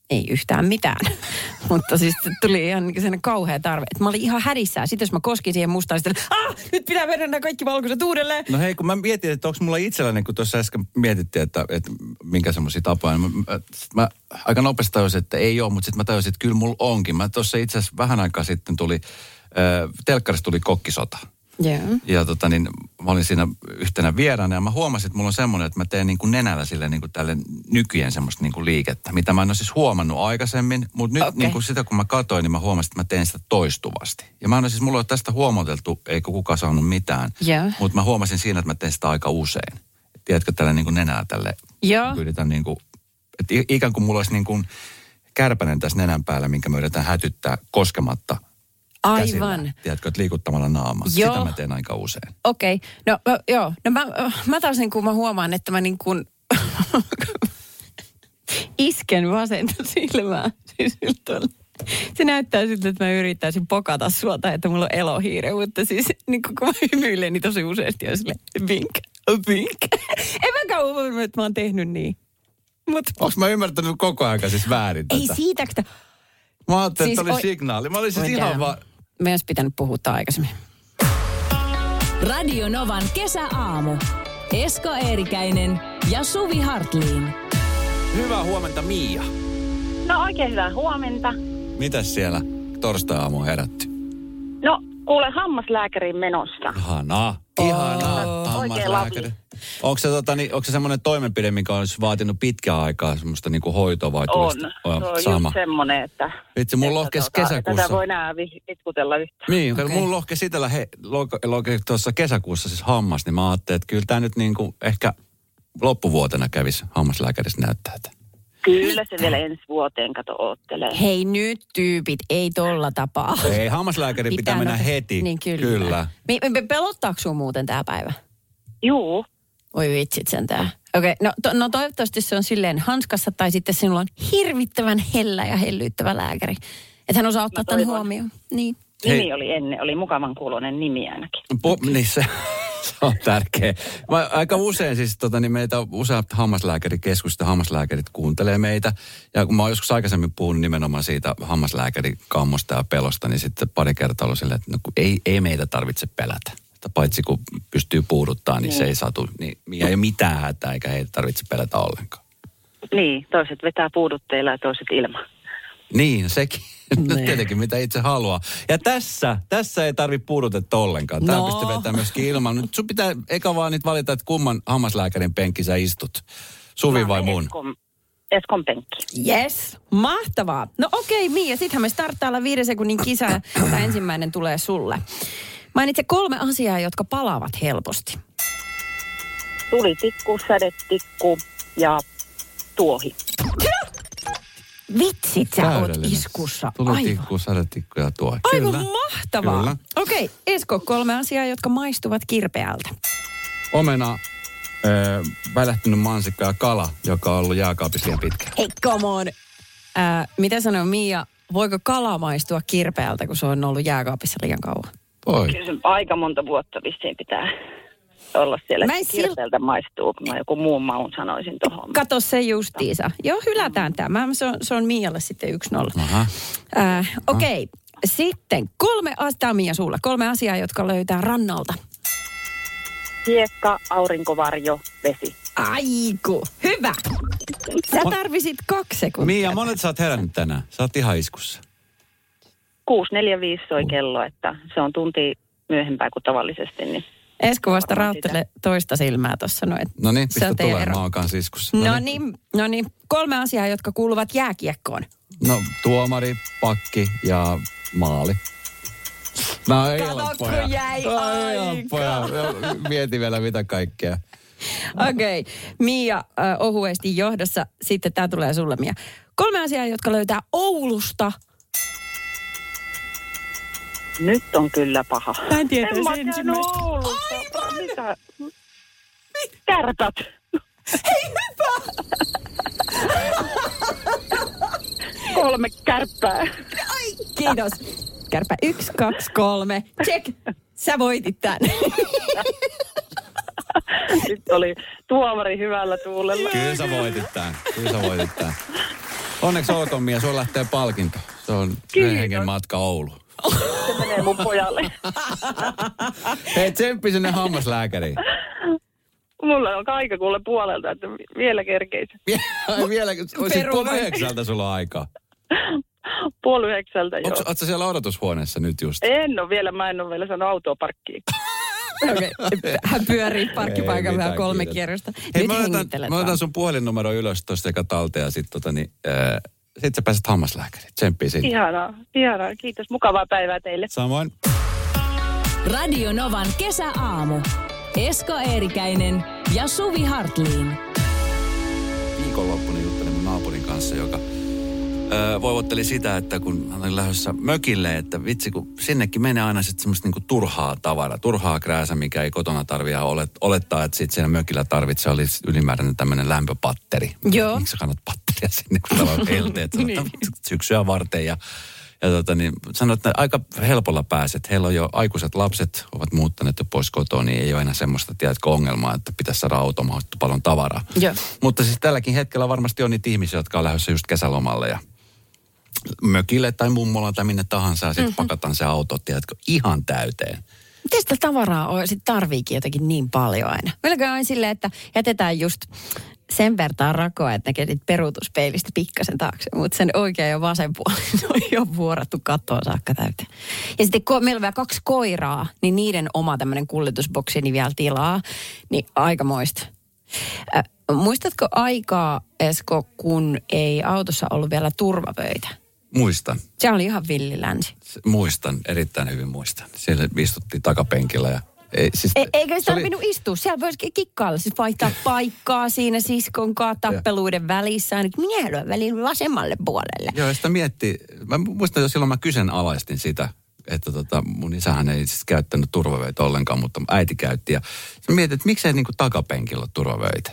ei yhtään mitään. Mutta siis tuli ihan niin sellainen kauhea tarve. Että mä olin ihan hädissään. Sitten jos mä koskin siihen mustaan, sitten ah, nyt pitää mennä nämä kaikki valkoiset uudelleen. No hei, kun mä mietin, että onko mulla itselläni, kun tuossa äsken mietittiin, että, että minkä semmoisia tapoja. Mä, mä, sit mä aika nopeasti tajusin, että ei ole, mutta sitten mä tajusin, että kyllä mulla onkin. Mä tuossa itse asiassa vähän aikaa sitten tuli, äh, telkkarista tuli kokkisota. Joo. Ja tota niin, mä olin siinä yhtenä vieraana ja mä huomasin, että mulla on semmoinen, että mä teen niin kuin nenällä sille niin kuin tälle nykyjen semmoista niin kuin liikettä, mitä mä en ole siis huomannut aikaisemmin, mutta nyt Okei. niin kuin sitä kun mä katsoin, niin mä huomasin, että mä teen sitä toistuvasti. Ja mä en ole siis, mulla on tästä huomauteltu, eikä kukaan saanut mitään, Joo. mutta mä huomasin siinä, että mä teen sitä aika usein. Tiedätkö, tällä niin kuin nenällä tälle, mä yritän niin kuin, että ikään kuin mulla olisi niin kuin kärpänen tässä nenän päällä, minkä mä yritän hätyttää koskematta käsillä. Aivan. Tiedätkö, että liikuttamalla naamaa. Joo. Sitä mä teen aika usein. Okei. No, no joo. No mä, mä taas niin kuin mä huomaan, että mä niin kuin isken vasenta silmää. Siis Se näyttää siltä, että mä yrittäisin pokata sua tai että mulla on elohiire, mutta siis niin kun mä hymyilen niin tosi useasti on sille vink, vink. En mä kauan että mä oon tehnyt niin. Mut Onko mä ymmärtänyt koko ajan siis väärin ei tätä? siitä, että Mä ajattelin, Siis että oli oi- signaali. Mä olin siis ihan vaan... me olisi pitänyt puhua aikaisemmin. Radio Novan kesäaamu. Esko Eerikäinen ja Suvi Hartliin. Hyvää huomenta Miia. No oikein hyvää huomenta. Mitäs siellä torstai-aamu herätty? No kuule hammaslääkärin menossa. Ihanaa. Ihanaa. Oikein Hammaslääkäri. Onko se, tota, niin, onko se semmoinen toimenpide, mikä olisi vaatinut pitkää aikaa semmoista niinku hoitoa vai On. Se on sama? just semmoinen, että... Vitsi, mulla että lohkesi tota, kesäkuussa. Tätä voi nää vi- vitkutella yhtään. Niin, okay. Mulla lohkesi itsellä he, lohke, lohke, tuossa kesäkuussa siis hammas, niin mä ajattelin, että kyllä tämä nyt niinku ehkä loppuvuotena kävisi hammaslääkärissä näyttää. Että. Kyllä se vielä ensi vuoteen kato oottelee. Hei nyt tyypit, ei tolla tapaa. Ei, hammaslääkäri pitää, pitää mennä heti. Niin kyllä. kyllä. Mi- mi- pelottaako sun muuten tää päivä? Juu. Voi vitsit sentään. Okei, okay, no, to, no toivottavasti se on silleen hanskassa tai sitten sinulla on hirvittävän hellä ja hellyttävä lääkäri. Että hän osaa ottaa tämän huomioon. Niin. Nimi Hei. oli ennen, oli mukavan kuulonen nimi ainakin. Po, niin se, se on tärkeä. Mä, aika usein siis tota, niin meitä useat hammaslääkärikeskusta hammaslääkärit kuuntelee meitä. Ja kun mä oon joskus aikaisemmin puhunut nimenomaan siitä hammaslääkärikammosta ja pelosta, niin sitten pari kertaa ollut silleen, että no, ei, ei meitä tarvitse pelätä. Että paitsi kun pystyy puuduttaa, niin, se ei satu. Niin ei ole mitään hätää, eikä heitä tarvitse pelätä ollenkaan. Niin, toiset vetää puudutteilla ja toiset ilman. Niin, sekin. No tietenkin, mitä itse haluaa. Ja tässä, tässä ei tarvi puudutetta ollenkaan. Tämä No. pystyy vetämään myöskin ilman. Nyt sun pitää eka vaan nyt valita, että kumman hammaslääkärin penkki sä istut. Suvi Mä vai mun? Eskon, Eskon penkki. Yes, mahtavaa. No okei, Mia, sittenhän me starttaillaan viiden sekunnin kisa ja tämä ensimmäinen tulee sulle. Mainitse kolme asiaa, jotka palaavat helposti. Tulitikku, sädetikku ja tuohi. Vitsit, sä oot iskussa. Tuli Aivan, tikku, sadetikku ja tuo. aivan Kyllä. mahtavaa. Kyllä. Okei, Esko, kolme asiaa, jotka maistuvat kirpeältä. Omena, ö, välähtynyt mansikka ja kala, joka on ollut jääkaapissa liian pitkään. Hei, come on. Ää, mitä sanoo Mia, voiko kala maistua kirpeältä, kun se on ollut jääkaapissa liian kauan? Voi. Kyllä se aika monta vuotta vissiin pitää olla siellä. Mä en sil- maistuu, kun mä joku muun maun sanoisin tuohon. Kato se justiisa. Joo, hylätään tämä. Se on, se on Mialle sitten yksi nolla. Aha. Äh, Okei, okay. sitten kolme asiaa, Mia sulla. Kolme asiaa, jotka löytää rannalta. Hiekka, aurinkovarjo, vesi. Aiku, hyvä. Sä tarvisit kaksi sekuntia. Mia, monet sä oot herännyt tänään? Sä oot ihan iskussa. 6.45 soi kello, että se on tunti myöhempää kuin tavallisesti. Niin Esko vasta Varmaan rauttelee toista silmää tuossa noin. No niin, Se pistä on teidän tulee. Mä oon kanssa iskussa. No niin, no niin. Kolme asiaa, jotka kuuluvat jääkiekkoon. No, tuomari, pakki ja maali. No ei Kato, helppoja. kun jäi No, ei helppoja. Mieti vielä mitä kaikkea. Okei, okay. Mia äh, ohuesti johdossa. Sitten tämä tulee sulle, Mia. Kolme asiaa, jotka löytää Oulusta. Nyt on kyllä paha. Mä en tiedä En mä ensimmäistä. Oulussa. Mitä? Kärpät. Kolme kärppää. Kiitos. Kärpä yksi, kaksi, kolme. Check. Sä voitit tän. Nyt oli tuomari hyvällä tuulella. Kyllä sä voitit tän. Kyllä sä voitit tän. Onneksi olkoon Mia, sulla lähtee palkinto. Se on hengen matka Oulu. Se menee mun pojalle. Hei, tsemppi sinne hammaslääkäriin. Mulla on aika kuule puolelta, että vielä kerkeisi. Vielä, siis puoli yhdeksältä sulla on aikaa. Puoli yhdeksältä joo. Onko, ootko siellä odotushuoneessa nyt just? En ole vielä, mä en ole vielä saanut autoa parkkiin. Okei. Okay. Hän pyörii parkkipaikalla vähän kolme kiitos. kierrosta. Hei, Nyt mä otan, mä otan sun puhelinnumero ylös tuosta eka talteen ja sit, tota, niin, äh, sit sä pääset hammaslääkäriin. Tsemppii sinne. Ihanaa, ihanaa. Kiitos. Mukavaa päivää teille. Samoin. Radio Novan kesäaamu. Esko Eerikäinen ja Suvi Hartliin. Viikonloppuna juttelin mun naapurin kanssa, joka voivotteli sitä, että kun hän oli lähdössä mökille, että vitsi, kun sinnekin menee aina sitten semmoista niinku turhaa tavaraa, turhaa krääsä, mikä ei kotona tarvitse olet, olettaa, että sitten siellä mökillä tarvitsee, olisi ylimääräinen tämmöinen lämpöpatteri. Joo. Miksi sä kannat patteria sinne, kun täällä on helteet niin. syksyä varten ja Ja tota, niin sanoit, että aika helpolla pääset. Heillä on jo aikuiset lapset, ovat muuttaneet jo pois kotoa, niin ei ole enää semmoista, tiedätkö, ongelmaa, että pitäisi saada autoon paljon tavaraa. Joo. Mutta siis tälläkin hetkellä varmasti on niitä ihmisiä, jotka on lähdössä just kesälomalle ja mökille tai mummolla tai minne tahansa ja sitten mm-hmm. pakataan se auto, tiedätkö, ihan täyteen. Miten sitä tavaraa on, sit tarviikin jotenkin niin paljon aina? Meilläkään on silleen, että jätetään just sen vertaan rakoa, että näkee peruutuspeilistä pikkasen taakse, mutta sen oikea ja vasen puoli on jo vuorattu kattoon saakka täyteen. Ja sitten ko- meillä on vielä kaksi koiraa, niin niiden oma tämmöinen kuljetusboksi niin vielä tilaa, niin aikamoista. Äh, muistatko aikaa, Esko, kun ei autossa ollut vielä turvavöitä? Muistan. Se oli ihan villilänsi. Muistan, erittäin hyvin muistan. Siellä istuttiin takapenkillä ja ei, siis, E- eikö se se oli- istua? Siellä voisi kikkailla, siis vaihtaa paikkaa siinä siskon kanssa tappeluiden välissä. Nyt minä haluan välillä vasemmalle puolelle. Joo, sitä miettii. Mä muistan jo silloin mä kyseenalaistin sitä, että tota, mun isähän ei siis käyttänyt turvavöitä ollenkaan, mutta äiti käytti. Ja mietin, että miksei niinku takapenkillä ole turvavöitä.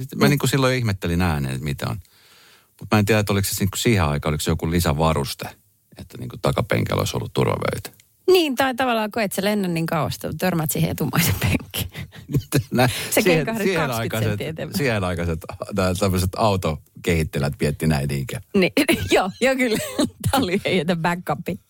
Sitten mä niinku silloin ihmettelin ääneen, että mitä on. Mutta mä en tiedä, että oliko se niinku siihen aikaan, oliko se joku lisävaruste, että niinku takapenkillä olisi ollut turvavöitä. Niin, tai tavallaan kun et sä lennä niin kauasta, törmät siihen etumaisen penkkiin. Nä, Se kenkahdit 20 aikaiset, siihen aikaiset tämmöiset autokehittelijät vietti näin niinkään. Niin, joo, joo kyllä. Tämä oli heitä backupi.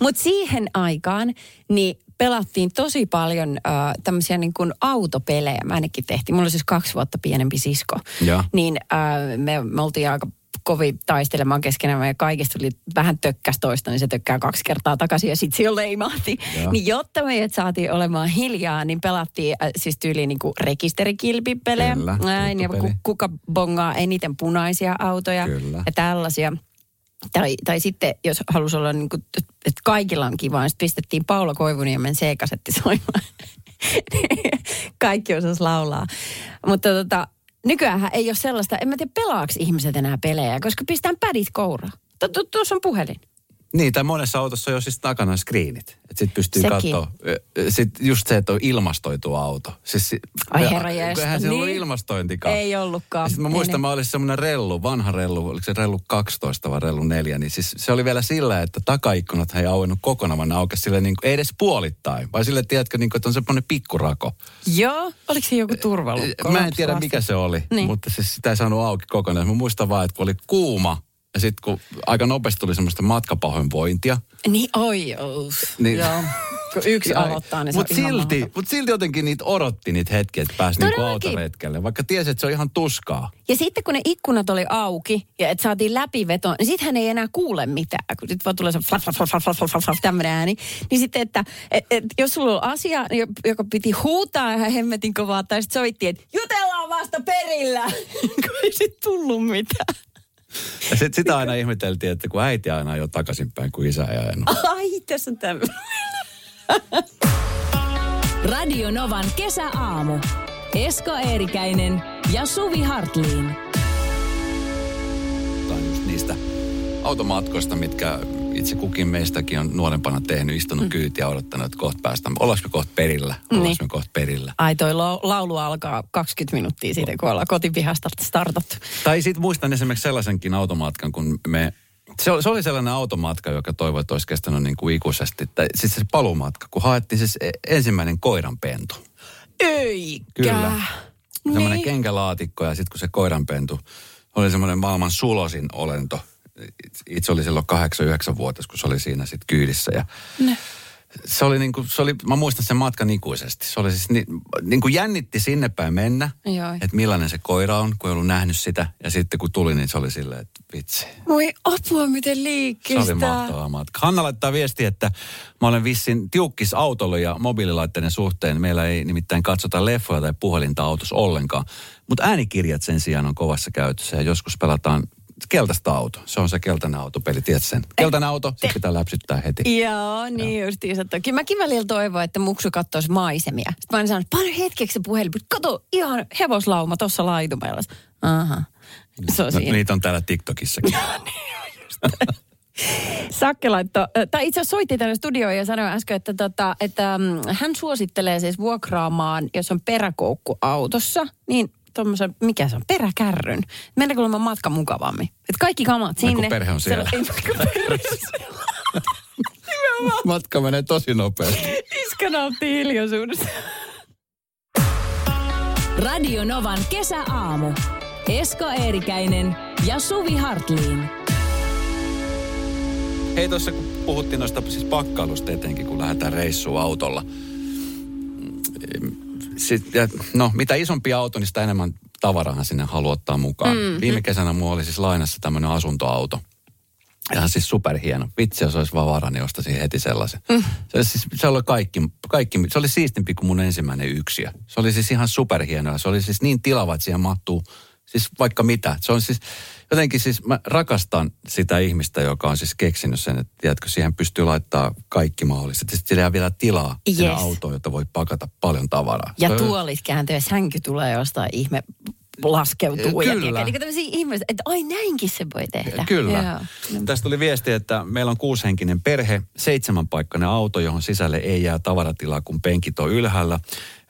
Mutta siihen aikaan niin pelattiin tosi paljon äh, tämmöisiä niin kuin autopelejä. Mä ainakin tehtiin. Mulla oli siis kaksi vuotta pienempi sisko. Joo. Niin äh, me, me oltiin aika kovin taistelemaan keskenään ja kaikista tuli vähän tökkäs toista, niin se tökkää kaksi kertaa takaisin ja sitten se jo leimahti. Joo. Niin jotta meidät saatiin olemaan hiljaa, niin pelattiin äh, siis tyyliin niin kuin rekisterikilpipelejä. Kyllä, Näin, ja ku, kuka bongaa eniten punaisia autoja Kyllä. ja tällaisia. Tai, tai sitten, jos halusi olla niin kuin, että kaikilla on kiva, niin pistettiin Paula Koivuniemen C-kasetti soimaan. Kaikki osas laulaa. Mutta tota, nykyään ei ole sellaista, en mä tiedä pelaaks ihmiset enää pelejä, koska pistään pädit kouraan. Tu- tu- Tuossa on puhelin. Niin, tai monessa autossa on jo siis takana screenit. Että sit pystyy katsoa. Sitten just se, että on ilmastoitu auto. Siis, si- Ai herra Eihän se ollut niin. ilmastointikaan. Ei ollutkaan. Sitten mä muistan, ne- mä olin semmoinen rellu, vanha rellu, oliko se rellu 12 vai rellu 4, niin siis se oli vielä sillä, että takaikkunat ei auennut kokonaan, vaan ne aukesi sille niin kuin, ei edes puolittain, vai sille, tiedätkö, niin kuin, että on semmoinen pikkurako. Joo, oliko se joku turvalukko? Mä en tiedä, mikä se oli, Niin. mutta siis sitä ei saanut auki kokonaan. Mä muistan vaan, että kun oli kuuma, ja sitten kun aika nopeasti tuli semmoista matkapahoinvointia. Niin, oi, ous. Niin, Joo. Kun yksi aloittaa, niin mut se on silti, ihan Mutta silti jotenkin niitä odotti niitä hetkiä, että pääsi niinku autoretkelle, vaikka tiesi, että se on ihan tuskaa. Ja sitten kun ne ikkunat oli auki ja että saatiin läpiveto, niin sitten hän ei enää kuule mitään. Kun sitten vaan tulee se flaf flaf flaf flaf flaf flaf tämmöinen ääni. Niin sitten, että et, et, jos sulla on asia, joka piti huutaa ihan hemmetin kovaa, tai sitten sovittiin, että jutellaan vasta perillä, kun ei sitten tullut mitään. Ja sit, sitä aina ihmeteltiin, että kun äiti aina ajoi takaisinpäin, kun isä ei ajanut. Ai, tässä on tämmöinen. Radio Novan kesäaamu. Esko Eerikäinen ja Suvi Hartliin. Tai just niistä automatkoista, mitkä itse kukin meistäkin on nuorempana tehnyt, istunut mm. kyytiä ja odottanut, että kohta päästään. Ollaanko me kohta perillä? Ollaanko Niin. me kohta perillä? Ai, toi lau- laulu alkaa 20 minuuttia siitä, kun ollaan kotipihasta startattu. Tai sitten muistan esimerkiksi sellaisenkin automatkan, kun me... Se oli, se oli sellainen automatka, joka toivoi, että olisi kestänyt niin kuin ikuisesti. Tai, siis se palumatka, kun haettiin siis e- ensimmäinen koiranpentu. Eikä. Kyllä. Semmoinen Niin. kenkälaatikko ja sitten kun se koiranpentu oli semmoinen maailman sulosin olento. Itse oli silloin 8-9-vuotias, kun se oli siinä sitten kyydissä. Ja Ne. se oli niin kuin, se oli, mä muistan sen matkan ikuisesti. Se oli siis ni, niin kuin jännitti sinne päin mennä, Joo. että millainen se koira on, kun ei ollut nähnyt sitä. Ja sitten kun tuli, niin se oli silleen, että vitsi. Voi apua, miten Se liikkistä. oli mahtava matka. Hanna laittaa viesti, että mä olen vissin tiukkis autolla ja mobiililaitteiden suhteen. Meillä ei nimittäin katsota leffoja tai puhelinta autossa ollenkaan. Mutta äänikirjat sen sijaan on kovassa käytössä ja joskus pelataan keltaista auto. Se on se keltainen autopeli, tiedät sen? Keltainen auto, se pitää läpsyttää heti. Joo, niin justiinsa. Kyllä mäkin välillä toivon, että muksu katsoisi maisemia. Sitten mä aina sanon, pane hetkeksi puhelin. Kato, ihan hevoslauma tuossa laitumella. Aha. Se on No, siinä. niitä on täällä TikTokissakin. Sakke laittoi, tai itse asiassa soitti tänne studioon ja sanoi äsken, että, tota, että mm, hän suosittelee siis vuokraamaan, jos on peräkoukku autossa, niin tuommoisen, mikä se on, peräkärryn. Mennä kuulemma matka mukavammin. Että kaikki kamat Ai, kun sinne. perhe on siellä. Se- ei, kun perhe on siellä. Matka menee tosi nopeasti. Iska nauttii hiljaisuudesta. Radio Novan kesäaamu. Esko Eerikäinen ja Suvi Hartliin. Hei, tuossa kun puhuttiin noista siis pakkailusta etenkin, kun lähdetään reissuun autolla. Sit, ja, no, mitä isompi auto, niin sitä enemmän tavarahan sinne haluaa ottaa mukaan. Mm-hmm. Viime kesänä mulla oli siis lainassa tämmöinen asuntoauto. Ihan siis superhieno. Vitsi, jos olisi vaan vara, niin ostaisin heti sellaisen. Mm. Se, oli siis, se oli kaikki, kaikki, se oli siistimpi kuin mun ensimmäinen yksiö. Se oli siis ihan superhieno. Se oli siis niin tilava, että siihen mahtuu siis vaikka mitä. Se on siis, jotenkin siis mä rakastan sitä ihmistä, joka on siis keksinyt sen, että tiedätkö, siihen pystyy laittaa kaikki mahdolliset. Sitten vielä tilaa yes. Autoon, jotta voi pakata paljon tavaraa. Ja tuolit kääntyy sänky tulee jostain ihme laskeutuu. Kyllä. Ja tiedätkö, niin tämmöisiä ihmisiä, että ai näinkin se voi tehdä. Kyllä. Joo. Tästä tuli viesti, että meillä on kuushenkinen perhe, seitsemänpaikkainen auto, johon sisälle ei jää tavaratilaa, kun penkit on ylhäällä.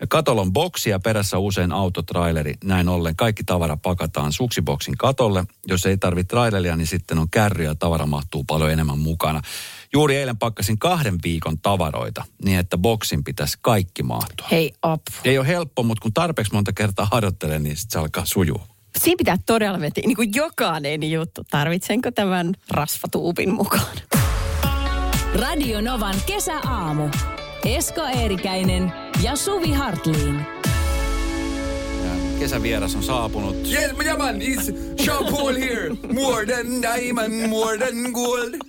Katolla on boksi ja perässä usein autotraileri. Näin ollen kaikki tavara pakataan suksiboksin katolle. Jos ei tarvitse traileria, niin sitten on kärry ja tavara mahtuu paljon enemmän mukana. Juuri eilen pakkasin kahden viikon tavaroita niin, että boksin pitäisi kaikki mahtua. Hei, apu. Ei ole helppo, mutta kun tarpeeksi monta kertaa harjoittelee, niin sitten se alkaa sujua. Siinä pitää todella miettiä, niin kuin jokainen juttu. Tarvitsenko tämän rasvatuupin mukaan? Radio Novan kesäaamu. Esko Eerikäinen ja Suvi Hartliin. Kesävieras on saapunut. Yes, yeah, man, it's Sean Paul here. More than diamond, more than gold.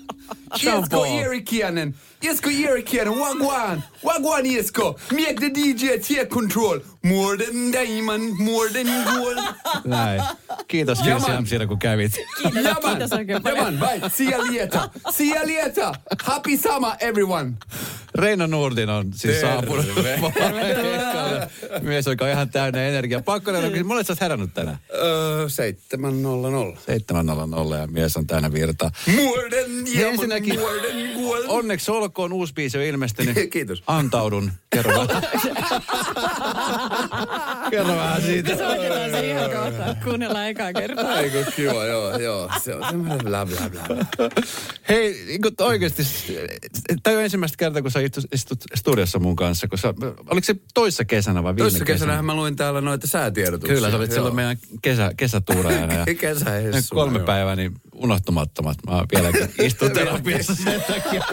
Jesko Paul. Eerikianen. Jesko Eerikianen, wagwan. Wagwan Jesko. Make the DJ take control. More than diamond, more than gold. Näin. Kiitos Jaman. Samsira, kun kävit. Ja man, Kiitos oikein paljon. man, bye. See you later. See you later. Happy summer, everyone. Reino Nurdin on siis saapunut. Mies, joka on ihan täynnä energiaa. Pakko nähdä, mulle sä oot herännyt tänään. Öö, 700. 7.00 ja mies on täynnä virtaa. More than diamond, Ensinnäkin than gold. onneksi olkoon uusi biisi on ilmestynyt. Kiitos. Antaudun. Kerro vähän. Kerro vähän siitä. Soitetaan se ihan kohta. Kuunnellaan ekaa kertaa. Aiku kiva, joo, joo. Se on semmoinen bla bla bla. Hei, niin kuin oikeasti, tämä on ensimmäistä kertaa, kun sä istut, istut studiossa mun kanssa. Kun sä, oliko se toissa kesänä vai viime Toissa kesänähän mä luin täällä noita säätiedotuksia. Kyllä, sä olit silloin meidän kesä, kesätuuraajana. Ja Kesähessu. kolme päivää, niin unohtumattomat. Mä vieläkin istun terapiassa sen takia.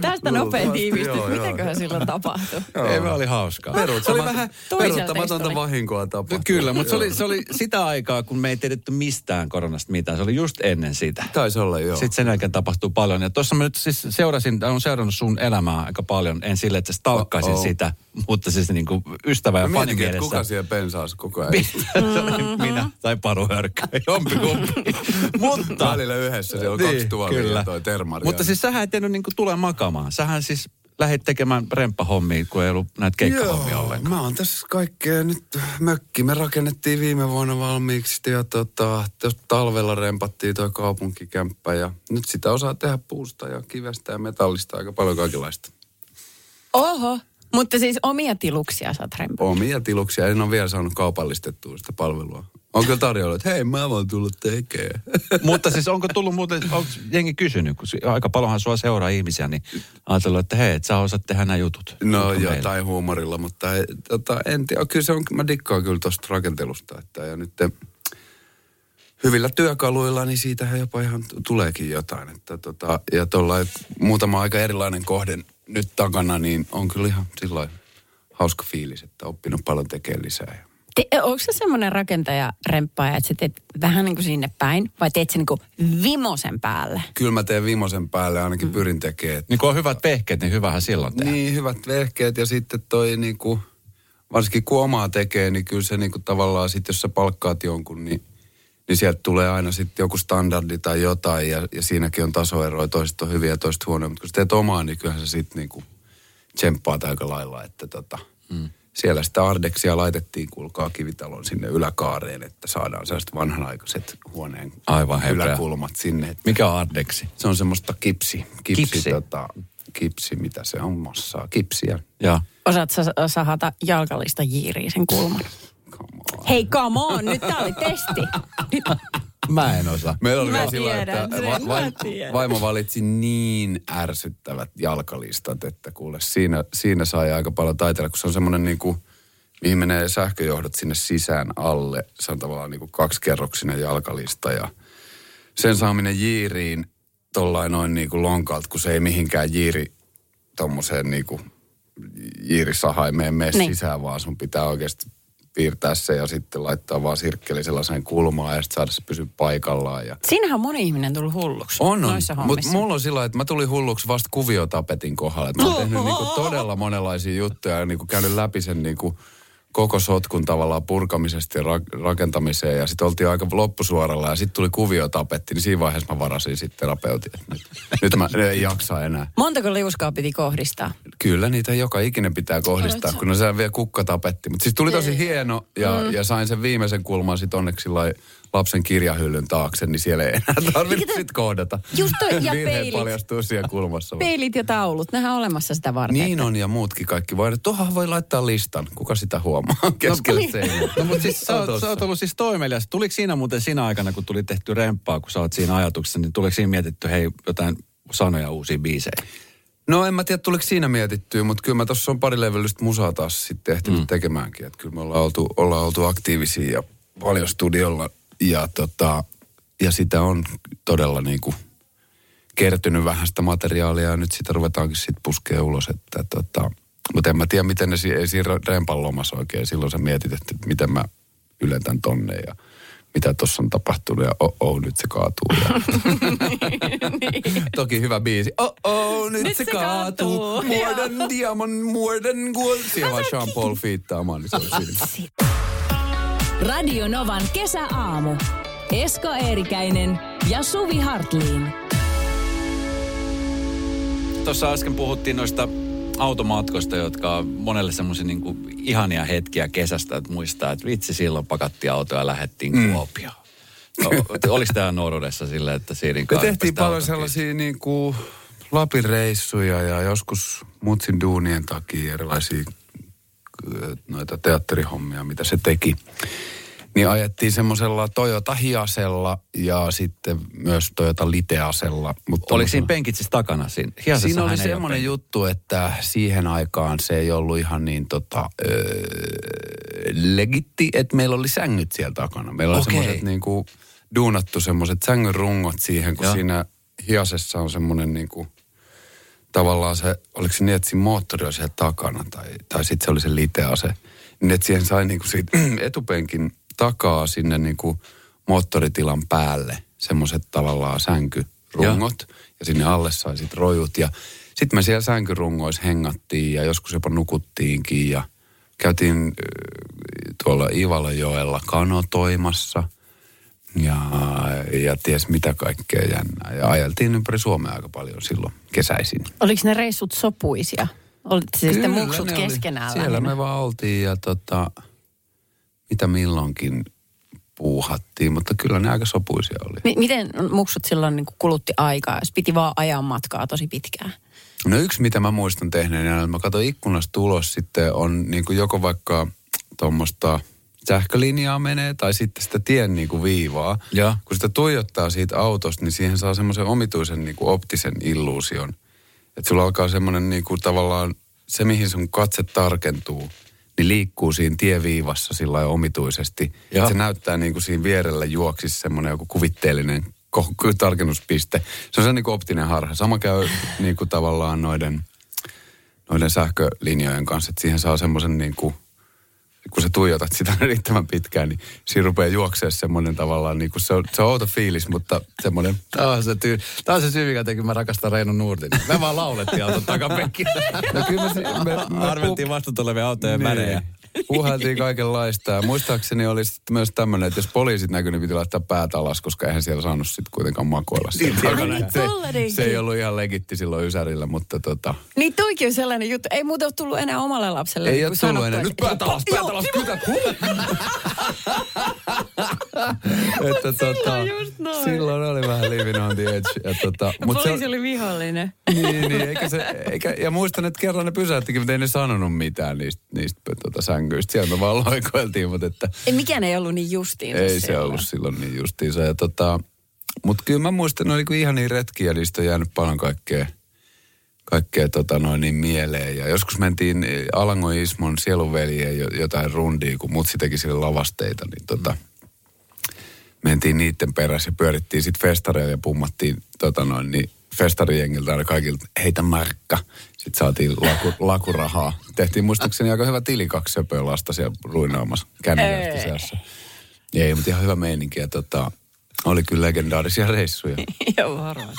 Tästä nopea Luultavasti, tiivistys. joo, joo. Mitäköhän silloin tapahtui? Ei, me oli hauskaa. Se oli vähän... Peruuttamatonta vahinkoa tapahtunut. Kyllä, mutta se oli, se oli sitä aikaa, kun me ei tiedetty mistään koronasta mitään. Se oli just ennen sitä. Taisi olla, joo. Sitten sen jälkeen tapahtuu paljon. Ja tuossa mä nyt siis seurasin, olen seurannut sun elämää aika paljon. En sille, että stalkkaisin Oh-oh. sitä, mutta siis niin kuin ystävä ja fani mietinkin, että mielessä. kuka siellä pensaas koko ajan. oli minä tai Paru Hörkkö, jompikumpi. mutta... Välillä yhdessä, siellä on kaksi tuolia ja toi termari. Mutta siis sähän et tiennyt niin tule makaamaan. Sähän siis lähdit tekemään remppahommia, kun ei ollut näitä keikkahommia ollenkaan. mä oon tässä kaikkea nyt mökki. Me rakennettiin viime vuonna valmiiksi ja tota, talvella rempattiin toi kaupunkikämppä ja nyt sitä osaa tehdä puusta ja kivestä ja metallista aika paljon kaikenlaista. Oho. Mutta siis omia tiluksia saat rempaa. Omia tiluksia, en ole vielä saanut kaupallistettua sitä palvelua. On kyllä tarjolla, että hei mä voin tulla tekemään. Mutta siis onko tullut muuten, onko jengi kysynyt, kun aika paljonhan sua seuraa ihmisiä, niin ajatellut, että hei, et sä osaat tehdä nämä jutut. No meillä? jotain huumorilla, mutta ei, tota, en tiedä. Kyllä se on, mä dikkaan kyllä tuosta rakentelusta. Että, ja nyt eh, hyvillä työkaluilla, niin siitähän jopa ihan tuleekin jotain. Että, tota, ja tuolla muutama aika erilainen kohde nyt takana, niin on kyllä ihan sillä hauska fiilis, että oppinut paljon tekemään lisää. Te, onko se semmoinen rakentaja remppaaja, että sä teet vähän niin kuin sinne päin, vai teet sen niin kuin vimosen päälle? Kyllä mä teen vimosen päälle, ainakin pyrin tekemään. Niin kun on hyvät vehkeet, niin hyvähän silloin tehdä. Niin, hyvät vehkeet ja sitten toi niinku, varsinkin kun omaa tekee, niin kyllä se niinku tavallaan sitten, jos sä palkkaat jonkun, niin, niin sieltä tulee aina sitten joku standardi tai jotain ja, ja siinäkin on tasoeroja, toiset on hyviä ja toiset huonoja, mutta kun sä teet omaa, niin kyllähän se sitten niinku tsemppaat aika lailla, että tota, mm. Siellä sitä Ardeksia laitettiin, kuulkaa kivitalon sinne yläkaareen, että saadaan sellaiset vanhanaikaiset huoneen Aivan yläkulmat sinne. Mikä on Ardeksi? Se on semmoista kipsi, kipsi, Kipsi? Tota, kipsi, mitä se on, massaa, kipsiä. Ja Osaat sä sahata jalkallista jiiriä sen kulman? Come on. Hei, come on, nyt tää oli testi. Nyt, Mä en osaa. Meillä oli Mä vielä sillä, tiedän että va- tiedän. vaimo valitsi niin ärsyttävät jalkalistat, että kuule, siinä, siinä sai aika paljon taiteella, kun se on semmoinen niin kuin, mihin menee sähköjohdot sinne sisään alle. Se on tavallaan niin kuin kaksikerroksinen jalkalista ja sen saaminen jiiriin tollain noin niin kuin lonkalta, kun se ei mihinkään jiiri tommoseen niin kuin jiirisahaimeen mene Niin. sisään, vaan sun pitää oikeasti piirtää se ja sitten laittaa vaan sirkkeli sellaiseen kulmaan ja sitten saada se pysyä paikallaan. Ja... Siinähän on moni ihminen tullut hulluksi On, on. noissa Mutta mulla on sillä että mä tulin hulluksi vasta kuviotapetin kohdalla. Mä oon tehnyt niinku todella monenlaisia juttuja ja niinku käynyt läpi sen niinku koko sotkun tavallaan purkamisesta ja ra- rakentamiseen. Ja sitten oltiin aika loppusuoralla ja sitten tuli kuviotapetti, niin siinä vaiheessa mä varasin sitten terapeutin. Nyt, nyt mä en jaksa enää. Montako liuskaa piti kohdistaa? Kyllä niitä joka ikinen pitää kohdistaa, kun on se vielä kukkatapetti. Mutta siis tuli tosi hieno ja, mm. ja sain sen viimeisen kulman sitten onneksi lapsen kirjahyllyn taakse, niin siellä ei enää tarvinnut sitten kohdata. Just toi, ja Virheet peilit. paljastuu siellä kulmassa. vaan. Peilit ja taulut, nehän on olemassa sitä varten. Niin on ja muutkin kaikki voi. Tuohon voi laittaa listan. Kuka sitä huomaa keskelle no, seinää? No mutta siis sä, oot- sä oot ollut siis toimelias. Tuliko siinä muuten siinä aikana, kun tuli tehty remppaa, kun sä oot siinä ajatuksessa, niin tuliko siinä mietitty, hei, jotain sanoja uusia biisejä? No en mä tiedä, tuliko siinä mietittyä, mutta kyllä mä tuossa on pari levyllistä musaa taas sitten ehtinyt mm. tekemäänkin. Että kyllä me ollaan oltu, ollaan oltu aktiivisia ja paljon studiolla. Ja, tota, ja sitä on todella niin kuin kertynyt vähän sitä materiaalia ja nyt sitä ruvetaankin sitten puskea ulos. Että, tota, mutta en mä tiedä, miten ne si- ei siinä rempan lomassa oikein. Silloin sä mietit, että miten mä ylentän tonne ja mitä tuossa on tapahtunut ja oh, oh nyt se kaatuu. Ja... Toki hyvä biisi. Oh, oh nyt, nyt se, se kaatuu. kaatuu. More than diamond, more than gold. Siellä vaan Jean Paul fiittaamaan, niin se on siinä. Radio Novan kesäaamu. Esko Eerikäinen ja Suvi Hartliin. Tuossa äsken puhuttiin noista automatkoista, jotka on monelle semmoisia niin ihania hetkiä kesästä, että muistaa, että vitsi silloin pakattiin autoa ja lähdettiin mm. Kuopioon. No, oliko tämä nuoruudessa silleen, että Siirin Me kanssa tehtiin päästä paljon autokin? sellaisia niin kuin Lapin reissuja ja joskus mutsin duunien takia erilaisia noita teatterihommia, mitä se teki. Niin ajettiin semmoisella Toyota Hiasella ja sitten myös Toyota Liteasella. Mutta Oliko siinä penkit siis takana? Siinä, Siinä oli semmoinen juttu, että siihen aikaan se ei ollut ihan niin tota, öö, legitti, että meillä oli sängyt siellä takana. Meillä oli Okei. semmoiset niin kuin duunattu semmoiset sängyn rungot siihen, kun Joo. siinä hiasessa on semmoinen niin kuin, tavallaan se, oliko se niin, että siinä moottori on siellä takana tai, tai sitten se oli se litease. Niin että siihen sai niin kuin siitä etupenkin takaa sinne niin kuin moottoritilan päälle semmoiset tavallaan sänkyrungot. Ja. ja sinne alle sai sitten rojut. Ja sitten me siellä sänkyrungoissa hengattiin ja joskus jopa nukuttiinkin ja käytiin tuolla Ivalojoella kanotoimassa ja, ja ties mitä kaikkea jännää. Ja ajeltiin ympäri Suomea aika paljon silloin kesäisin. Oliko ne reissut sopuisia? Olitte siis sitten muksut ne oli. keskenään Siellä me vaan oltiin ja tota, mitä milloinkin puuhattiin, mutta kyllä ne aika sopuisia oli. Mi- miten muksut silloin niin kulutti aikaa, jos piti vaan ajan matkaa tosi pitkään? No yksi, mitä mä muistan tehneen, että mä katsoin ikkunasta ulos, sitten on niin kuin joko vaikka tuommoista sähkölinjaa menee tai sitten sitä tien niin kuin viivaa. Ja. Kun sitä tuijottaa siitä autosta, niin siihen saa semmoisen omituisen niin kuin optisen illuusion. Että sulla alkaa semmoinen niin kuin tavallaan, se mihin sun katse tarkentuu, niin liikkuu siinä tieviivassa sillä omituisesti. Ja. Se näyttää niin kuin siinä vierellä juoksisi semmoinen joku kuvitteellinen ko- tarkennuspiste. Se on se niin kuin optinen harha. Sama käy niin kuin tavallaan noiden, noiden sähkölinjojen kanssa, että siihen saa semmoisen niin kuin, kun sä tuijotat sitä riittävän pitkään, niin siinä rupeaa juoksemaan semmoinen tavallaan, niin kuin se, on, se on outo fiilis, mutta semmoinen Tämä on se, tyy- Tämä on se syy, mikä teki, mä rakastan Reino Nurdin. Me vaan laulettiin auton takapenkillä. No kyllä me, se- me, me Arveltiin vasta tulevia autojen Niin. värejä. Puhaltiin kaikenlaista. Ja muistaakseni oli sitten myös tämmöinen, että jos poliisit näkyi, niin piti laittaa päät alas, koska eihän siellä saanut sitten kuitenkaan makoilla. Ai, se, se ei ollut ihan legitti silloin Ysärillä, mutta tota... Niin toikin on sellainen juttu. Ei muuten ole tullut enää omalle lapselle. Ei niin ole tullut sanottu, enää. Nyt päät alas, päät alas, että tota, just noin. silloin oli vähän living on the edge. Ja tota, mut se, Poliisi oli vihollinen. niin, niin, eikä se, eikä, ja muistan, että kerran ne pysäyttikin, mutta ei ne sanonut mitään niistä, niistä tota, sängyistä. Siellä me vaan loikoiltiin, mutta että Ei, mikään ei ollut niin justiinsa ei se silloin. ollut silloin niin justiinsa. Ja tota, mutta kyllä mä muistan, ne oli kuin ihan niin retkiä, niistä on jäänyt paljon kaikkea, kaikkea tota noin niin mieleen. Ja joskus mentiin Alango Ismon sielunveljeen jo- jotain rundia, kun mutsi teki sille lavasteita, niin tota, mentiin niiden perässä ja pyörittiin sitten festareilla ja pummattiin tota noin, niin festarijengiltä aina kaikilta, heitä markka. Sitten saatiin laku, lakurahaa. Tehtiin muistaakseni aika hyvä tili kaksi söpöä lasta siellä ruinoamassa kännykästä seassa. Ei, mutta ihan hyvä meininki. Ja tota, oli kyllä legendaarisia reissuja. Joo, varoit.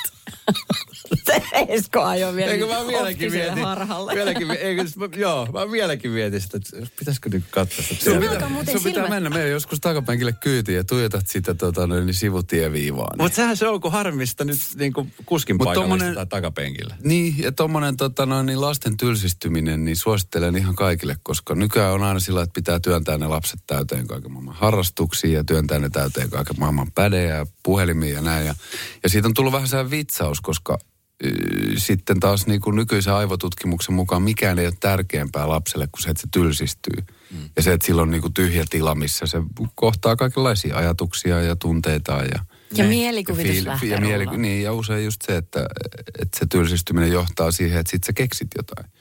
Se Esko ajoi vielä Eikö mä vieläkin optiselle mietin, harhalle. vieläkin, eikö, mä- joo, mä vieläkin mietin sitä, että pitäisikö nyt katsoa sitä. Sun Mutta muuten Sun pitää silmät- mennä meidän joskus takapenkille kyytiin ja tuijotat sitä tota, noin, niin sivutieviivaa. Niin. sehän se on, kun harmista nyt niin kuin kuskin Mut paikalla tommonen- tai takapenkillä. Niin, ja tommonen tota, noin, niin lasten tylsistyminen, niin suosittelen ihan kaikille, koska nykyään on aina sillä, että pitää työntää ne lapset täyteen kaiken maailman harrastuksia ja työntää ne täyteen kaiken maailman pädejä ja puhelimia ja näin. Ja, ja siitä on tullut vähän sellainen vitsaus, koska sitten taas niin kuin nykyisen aivotutkimuksen mukaan mikään ei ole tärkeämpää lapselle kuin se, että se tylsistyy. Mm. Ja se, että sillä on niin kuin tyhjä tila, missä se kohtaa kaikenlaisia ajatuksia ja tunteita ja Ja mielikuvitus fiil- lähtee ja, rullaamaan. niin, ja usein just se, että, että se tylsistyminen johtaa siihen, että sit sä keksit jotain.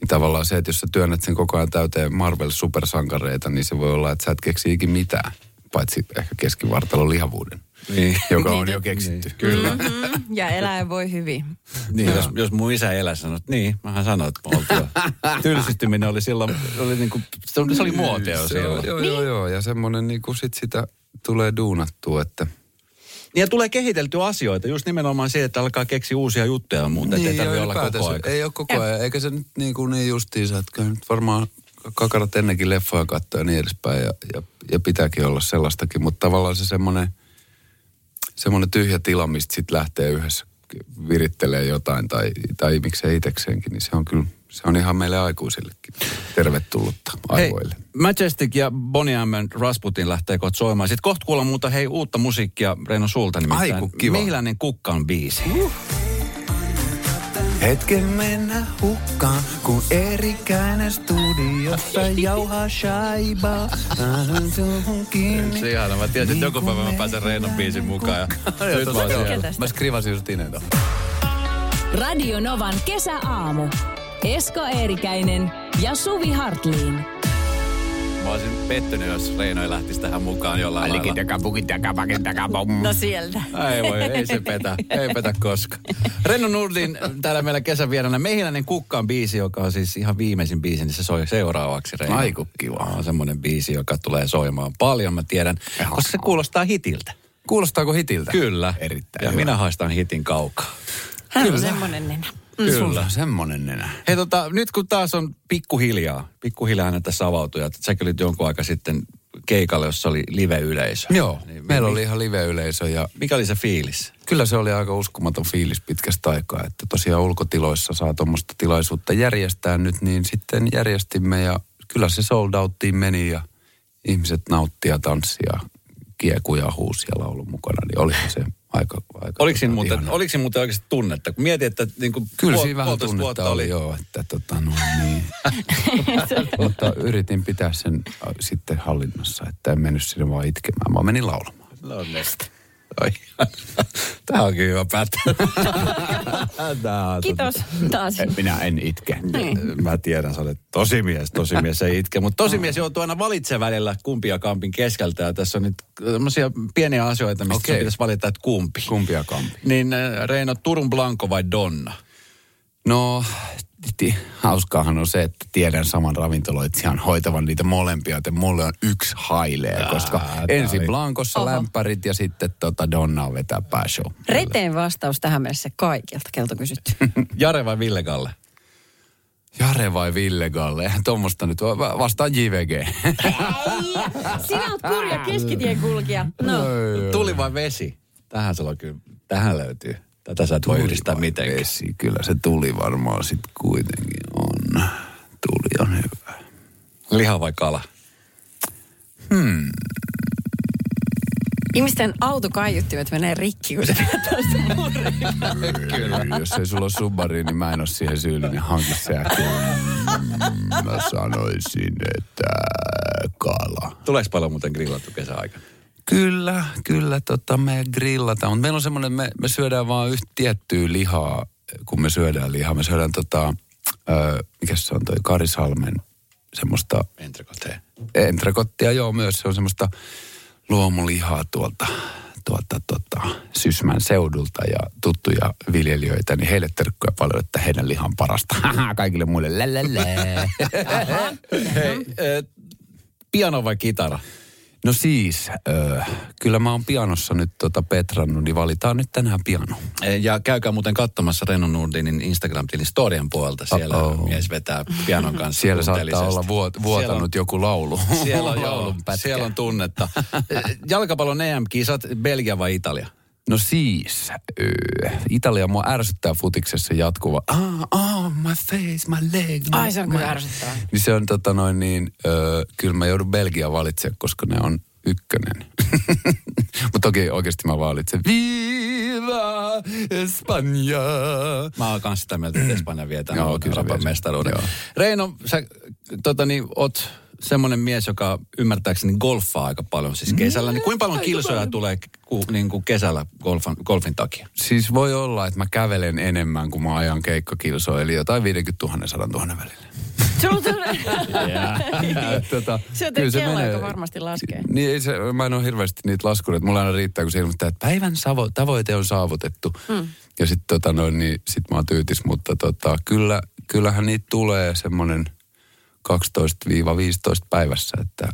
Niin tavallaan se, että jos sä työnnät sen koko ajan täyteen Marvel-supersankareita, niin se voi olla, että sä et keksi ikin mitään. Paitsi ehkä keskivartalon lihavuuden, Niin. joka on jo keksitty. Niin, kyllä. Mm, ja eläin voi hyvin. Niin, jos, jos mun isä elää sanoi, että niin, mähän sanoin, että jo- tylsistyminen oli silloin, oli niin kuin, se oli- se oli muotia jo Se silloin. joo, joo, joo. Ja semmoinen niin kuin sit sitä tulee duunattua, että... Ja tulee kehiteltyä asioita, just nimenomaan se, että alkaa keksiä uusia juttuja ja muuta, niin, ettei tarvitse olla koko ajan. Ei ole koko ajan, eikä se nyt niin, kuin niin justiinsa, että nyt varmaan kakarat ennenkin leffoja katsoa ja niin edespäin ja, ja, ja pitääkin olla sellaistakin, mutta tavallaan se semmoinen, semmoinen tyhjä tila, mistä sitten lähtee yhdessä virittelee jotain tai, tai miksei itsekseenkin, niin se on kyllä, se on ihan meille aikuisillekin tervetullutta aivoille. Hei, Majestic ja Bonnie M. Rasputin lähtee kohta soimaan. Sitten kohta kuulla muuta, hei, uutta musiikkia Reino sulta nimittäin. Ai, kun kiva. Millainen kukkan biisi? Hetken mennä hukkaan, kun erikäinen studiossa jauhaa shaibaa. Saadun suhun kiinni. Se ihana. Mä tiesin, että joku päivä mä pääsen Reinon biisin mukaan. Ja nyt mä oon siellä. Mä skrivasin just tohon. Radio Novan kesäaamu. Esko Eerikäinen ja Suvi Hartliin. Mä olisin pettynyt, jos Reino ei lähtisi tähän mukaan jollain lailla. No sieltä. Ei voi, ei se petä. Ei petä koskaan. Renno Nurdin täällä meillä kesävierana. Mehiläinen kukkaan biisi, joka on siis ihan viimeisin biisi, niin se soi seuraavaksi. Reino. Ai, kun kiva. On semmoinen biisi, joka tulee soimaan paljon, mä tiedän. Koska se kuulostaa hitiltä. Kuulostaako hitiltä? Kyllä. Erittäin Ja hyvä. minä haistan hitin kaukaa. Hän on semmoinen nenä. Kyllä. Sulla on semmonen nenä. Hei tota, nyt kun taas on pikkuhiljaa, pikkuhiljaa tässä avautui, että säkin olit jonkun aika sitten keikalle, jossa oli live-yleisö. Joo, Niin, meillä mi- oli ihan live-yleisö ja Mikä oli se fiilis? kyllä se oli aika uskomaton fiilis pitkästä aikaa, että tosiaan ulkotiloissa saa tuommoista tilaisuutta järjestää nyt, niin sitten järjestimme ja kyllä se sold outtiin meni ja ihmiset nauttia tanssia, kiekuja, huusi ja laulu mukana, niin olihan se aika, aika Oliko siinä tota, muuten, ihana. oliko siinä muuten oikeasti tunnetta? Kun mietin, että niin kuin Kyllä puol- siinä vähän tunnetta vuotta oli, joo, että tota no niin. Mutta yritin pitää sen äh, sitten hallinnassa, että en mennyt sinne vaan itkemään, vaan menin laulamaan. No neste. Ai, Tämä onkin hyvä pätkä. On Kiitos taas. Minä en itke. Niin. Mä tiedän, sä olet tosimies. Tosimies ei itke. Mutta tosimies joutuu aina valitsemaan välillä kumpia kampin keskeltä. Ja tässä on nyt tämmöisiä pieniä asioita, mistä okay. pitäisi valita, että kumpi. Kumpia kampi? Niin äh, Reino, Turun Blanco vai Donna? No, hauskaahan on se, että tiedän saman ravintoloitsijan hoitavan niitä molempia, joten mulle on yksi hailee, koska ensin oli- Blankossa Oho. lämpärit ja sitten tota Donna vetää pääshow. Reteen vastaus tähän mennessä kaikilta, kelta kysytty. Jare vai Ville Galle? Jare vai Ville Galle? Eihän tuommoista nyt va- va- vastaan JVG. Sinä oot kurja keskitien kulkija. No. Tuli vai vesi? Tähän se on kyllä, tähän löytyy. Tätä sä et voi yhdistää mitenkään. Vesi, kyllä se tuli varmaan sitten kuitenkin on. Tuli on hyvä. Liha vai kala? Ihmisten autokaiuttimet menee rikki, kun se. Kyllä. Jos ei sulla ole Subaru, niin mä en ole siihen syyllinen. Niin hanki se Mä sanoisin, että kala. Tuleeko paljon muuten grillattu kesäaikana? Kyllä, kyllä tota, me grillataan. Mutta meillä on semmoinen, me, me syödään vaan yhtä tiettyä lihaa, kun me syödään lihaa. Me syödään tota, ö, mikä se on toi Karisalmen semmoista Entrecote. entrecottia, joo myös. Se on semmoista luomulihaa tuolta, tuolta tota, Sysmän seudulta ja tuttuja viljelijöitä, niin heille terkkuja paljon, että heidän lihan parasta. Kaikille muille lälälä. Hei, piano vai kitara? No siis, ö, kyllä mä oon pianossa nyt tota petrannut, niin valitaan nyt tänään piano. Eh, Ja käykää muuten katsomassa Reno Nurdinin Instagram-tilin storien puolelta. Siellä Uh-oh. mies vetää pianon kanssa Siellä saattaa olla vuot, vuotanut Siellä on- joku laulu. Siellä on, Laulunpätkä. siellä on tunnetta. Eh, Jalkapallon EM-kisat, Belgia vai Italia? No siis, Italia mua ärsyttää futiksessa jatkuva, ah, ah, my face, my leg. my- Ai, se on kyllä my-" ärsyttävää. Niin se on tota noin niin, ö, kyllä mä joudun Belgia valitsemaan, koska ne on ykkönen. Mutta toki oikeasti mä valitsen, Viva Espanja. Mä oon kanssa sitä mieltä, että Espanja vietää Joo, kyllä mestaruuden. Joo. Reino, sä tota, niin, oot semmoinen mies, joka ymmärtääkseni golfaa aika paljon siis kesällä. Niin kuinka paljon kilsoja tulee ku, niin kuin kesällä golfan, golfin takia? Siis voi olla, että mä kävelen enemmän kuin mä ajan keikkakilsoa, eli jotain 50 000 100 000 välillä. Sulla on tota, Se on kyllä kello, joka varmasti laskee. Niin ei se, mä en ole hirveästi niitä laskureita. Mulla aina riittää, kun se ilmoittaa, että päivän savo, tavoite on saavutettu. Hmm. Ja sitten tota noin, niin sit mä oon tyytis, mutta tota, kyllä, kyllähän niitä tulee semmoinen 12-15 päivässä, että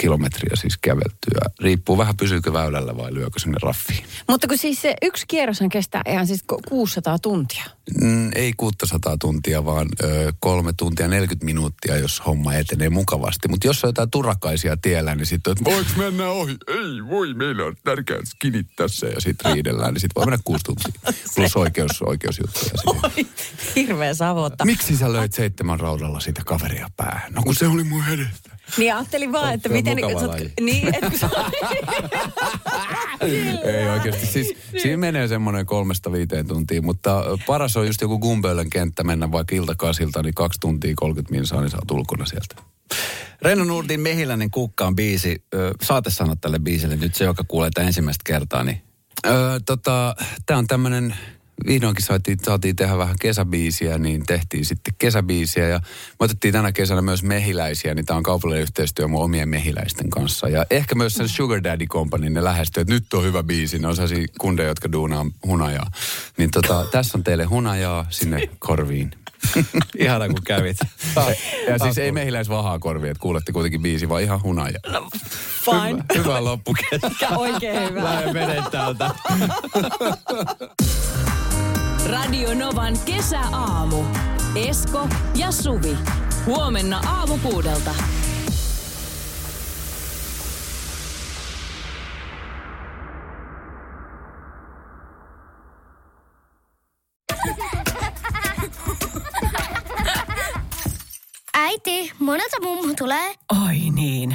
kilometriä siis käveltyä. Riippuu vähän pysyykö väylällä vai lyökö sinne raffiin. Mutta kun siis se yksi kierroshan kestää ihan siis ku- 600 tuntia. Mm, ei 600 tuntia, vaan ö, kolme tuntia 40 minuuttia, jos homma etenee mukavasti. Mutta jos on jotain turakaisia tiellä, niin sitten että voiko mennä ohi? Ei voi, meillä on tärkeät skinit tässä. Ja sitten riidellään, niin sitten voi mennä kuusi tuntia. Plus oikeus, oikeusjuttuja. siihen. Hirveä savotta. Miksi sä löit seitsemän raudalla sitä kaveria päähän? No kun se oli mun edestä. Niin ajattelin vaan, että miten... laji. Niin, että kun sä... Ei oikeasti. Siis, siinä menee semmoinen kolmesta viiteen tuntia, mutta paras on just joku Gumbölen kenttä mennä vaikka iltakasilta, niin kaksi tuntia 30 minsaa, niin sä oot ulkona sieltä. Reino Nurdin Mehiläinen kukka on biisi. Saate sanoa tälle biisille nyt se, joka kuulee tämän ensimmäistä kertaa. Niin Öö, tota, tämä on tämmöinen, vihdoinkin saatiin, saatiin tehdä vähän kesäbiisiä, niin tehtiin sitten kesäbiisiä. Ja me otettiin tänä kesänä myös mehiläisiä, niin tämä on kaupallinen yhteistyö mun omien mehiläisten kanssa. Ja ehkä myös sen Sugar Daddy Company, ne lähestyy, että nyt on hyvä biisi. Ne on sellaisia kundeja, jotka duunaa hunajaa. Niin tota, tässä on teille hunajaa sinne korviin. ihana kun kävit. Ja siis ei mehiläisvahaa korviin, että kuulette kuitenkin biisi, vaan ihan hunaja. Fine. Hyvä loppukesä. Oikein hyvä. Mä menen täältä. Radio Novan kesäaamu. Esko ja Suvi. Huomenna aamu kuudelta. Äiti, monelta mummu tulee? Oi niin.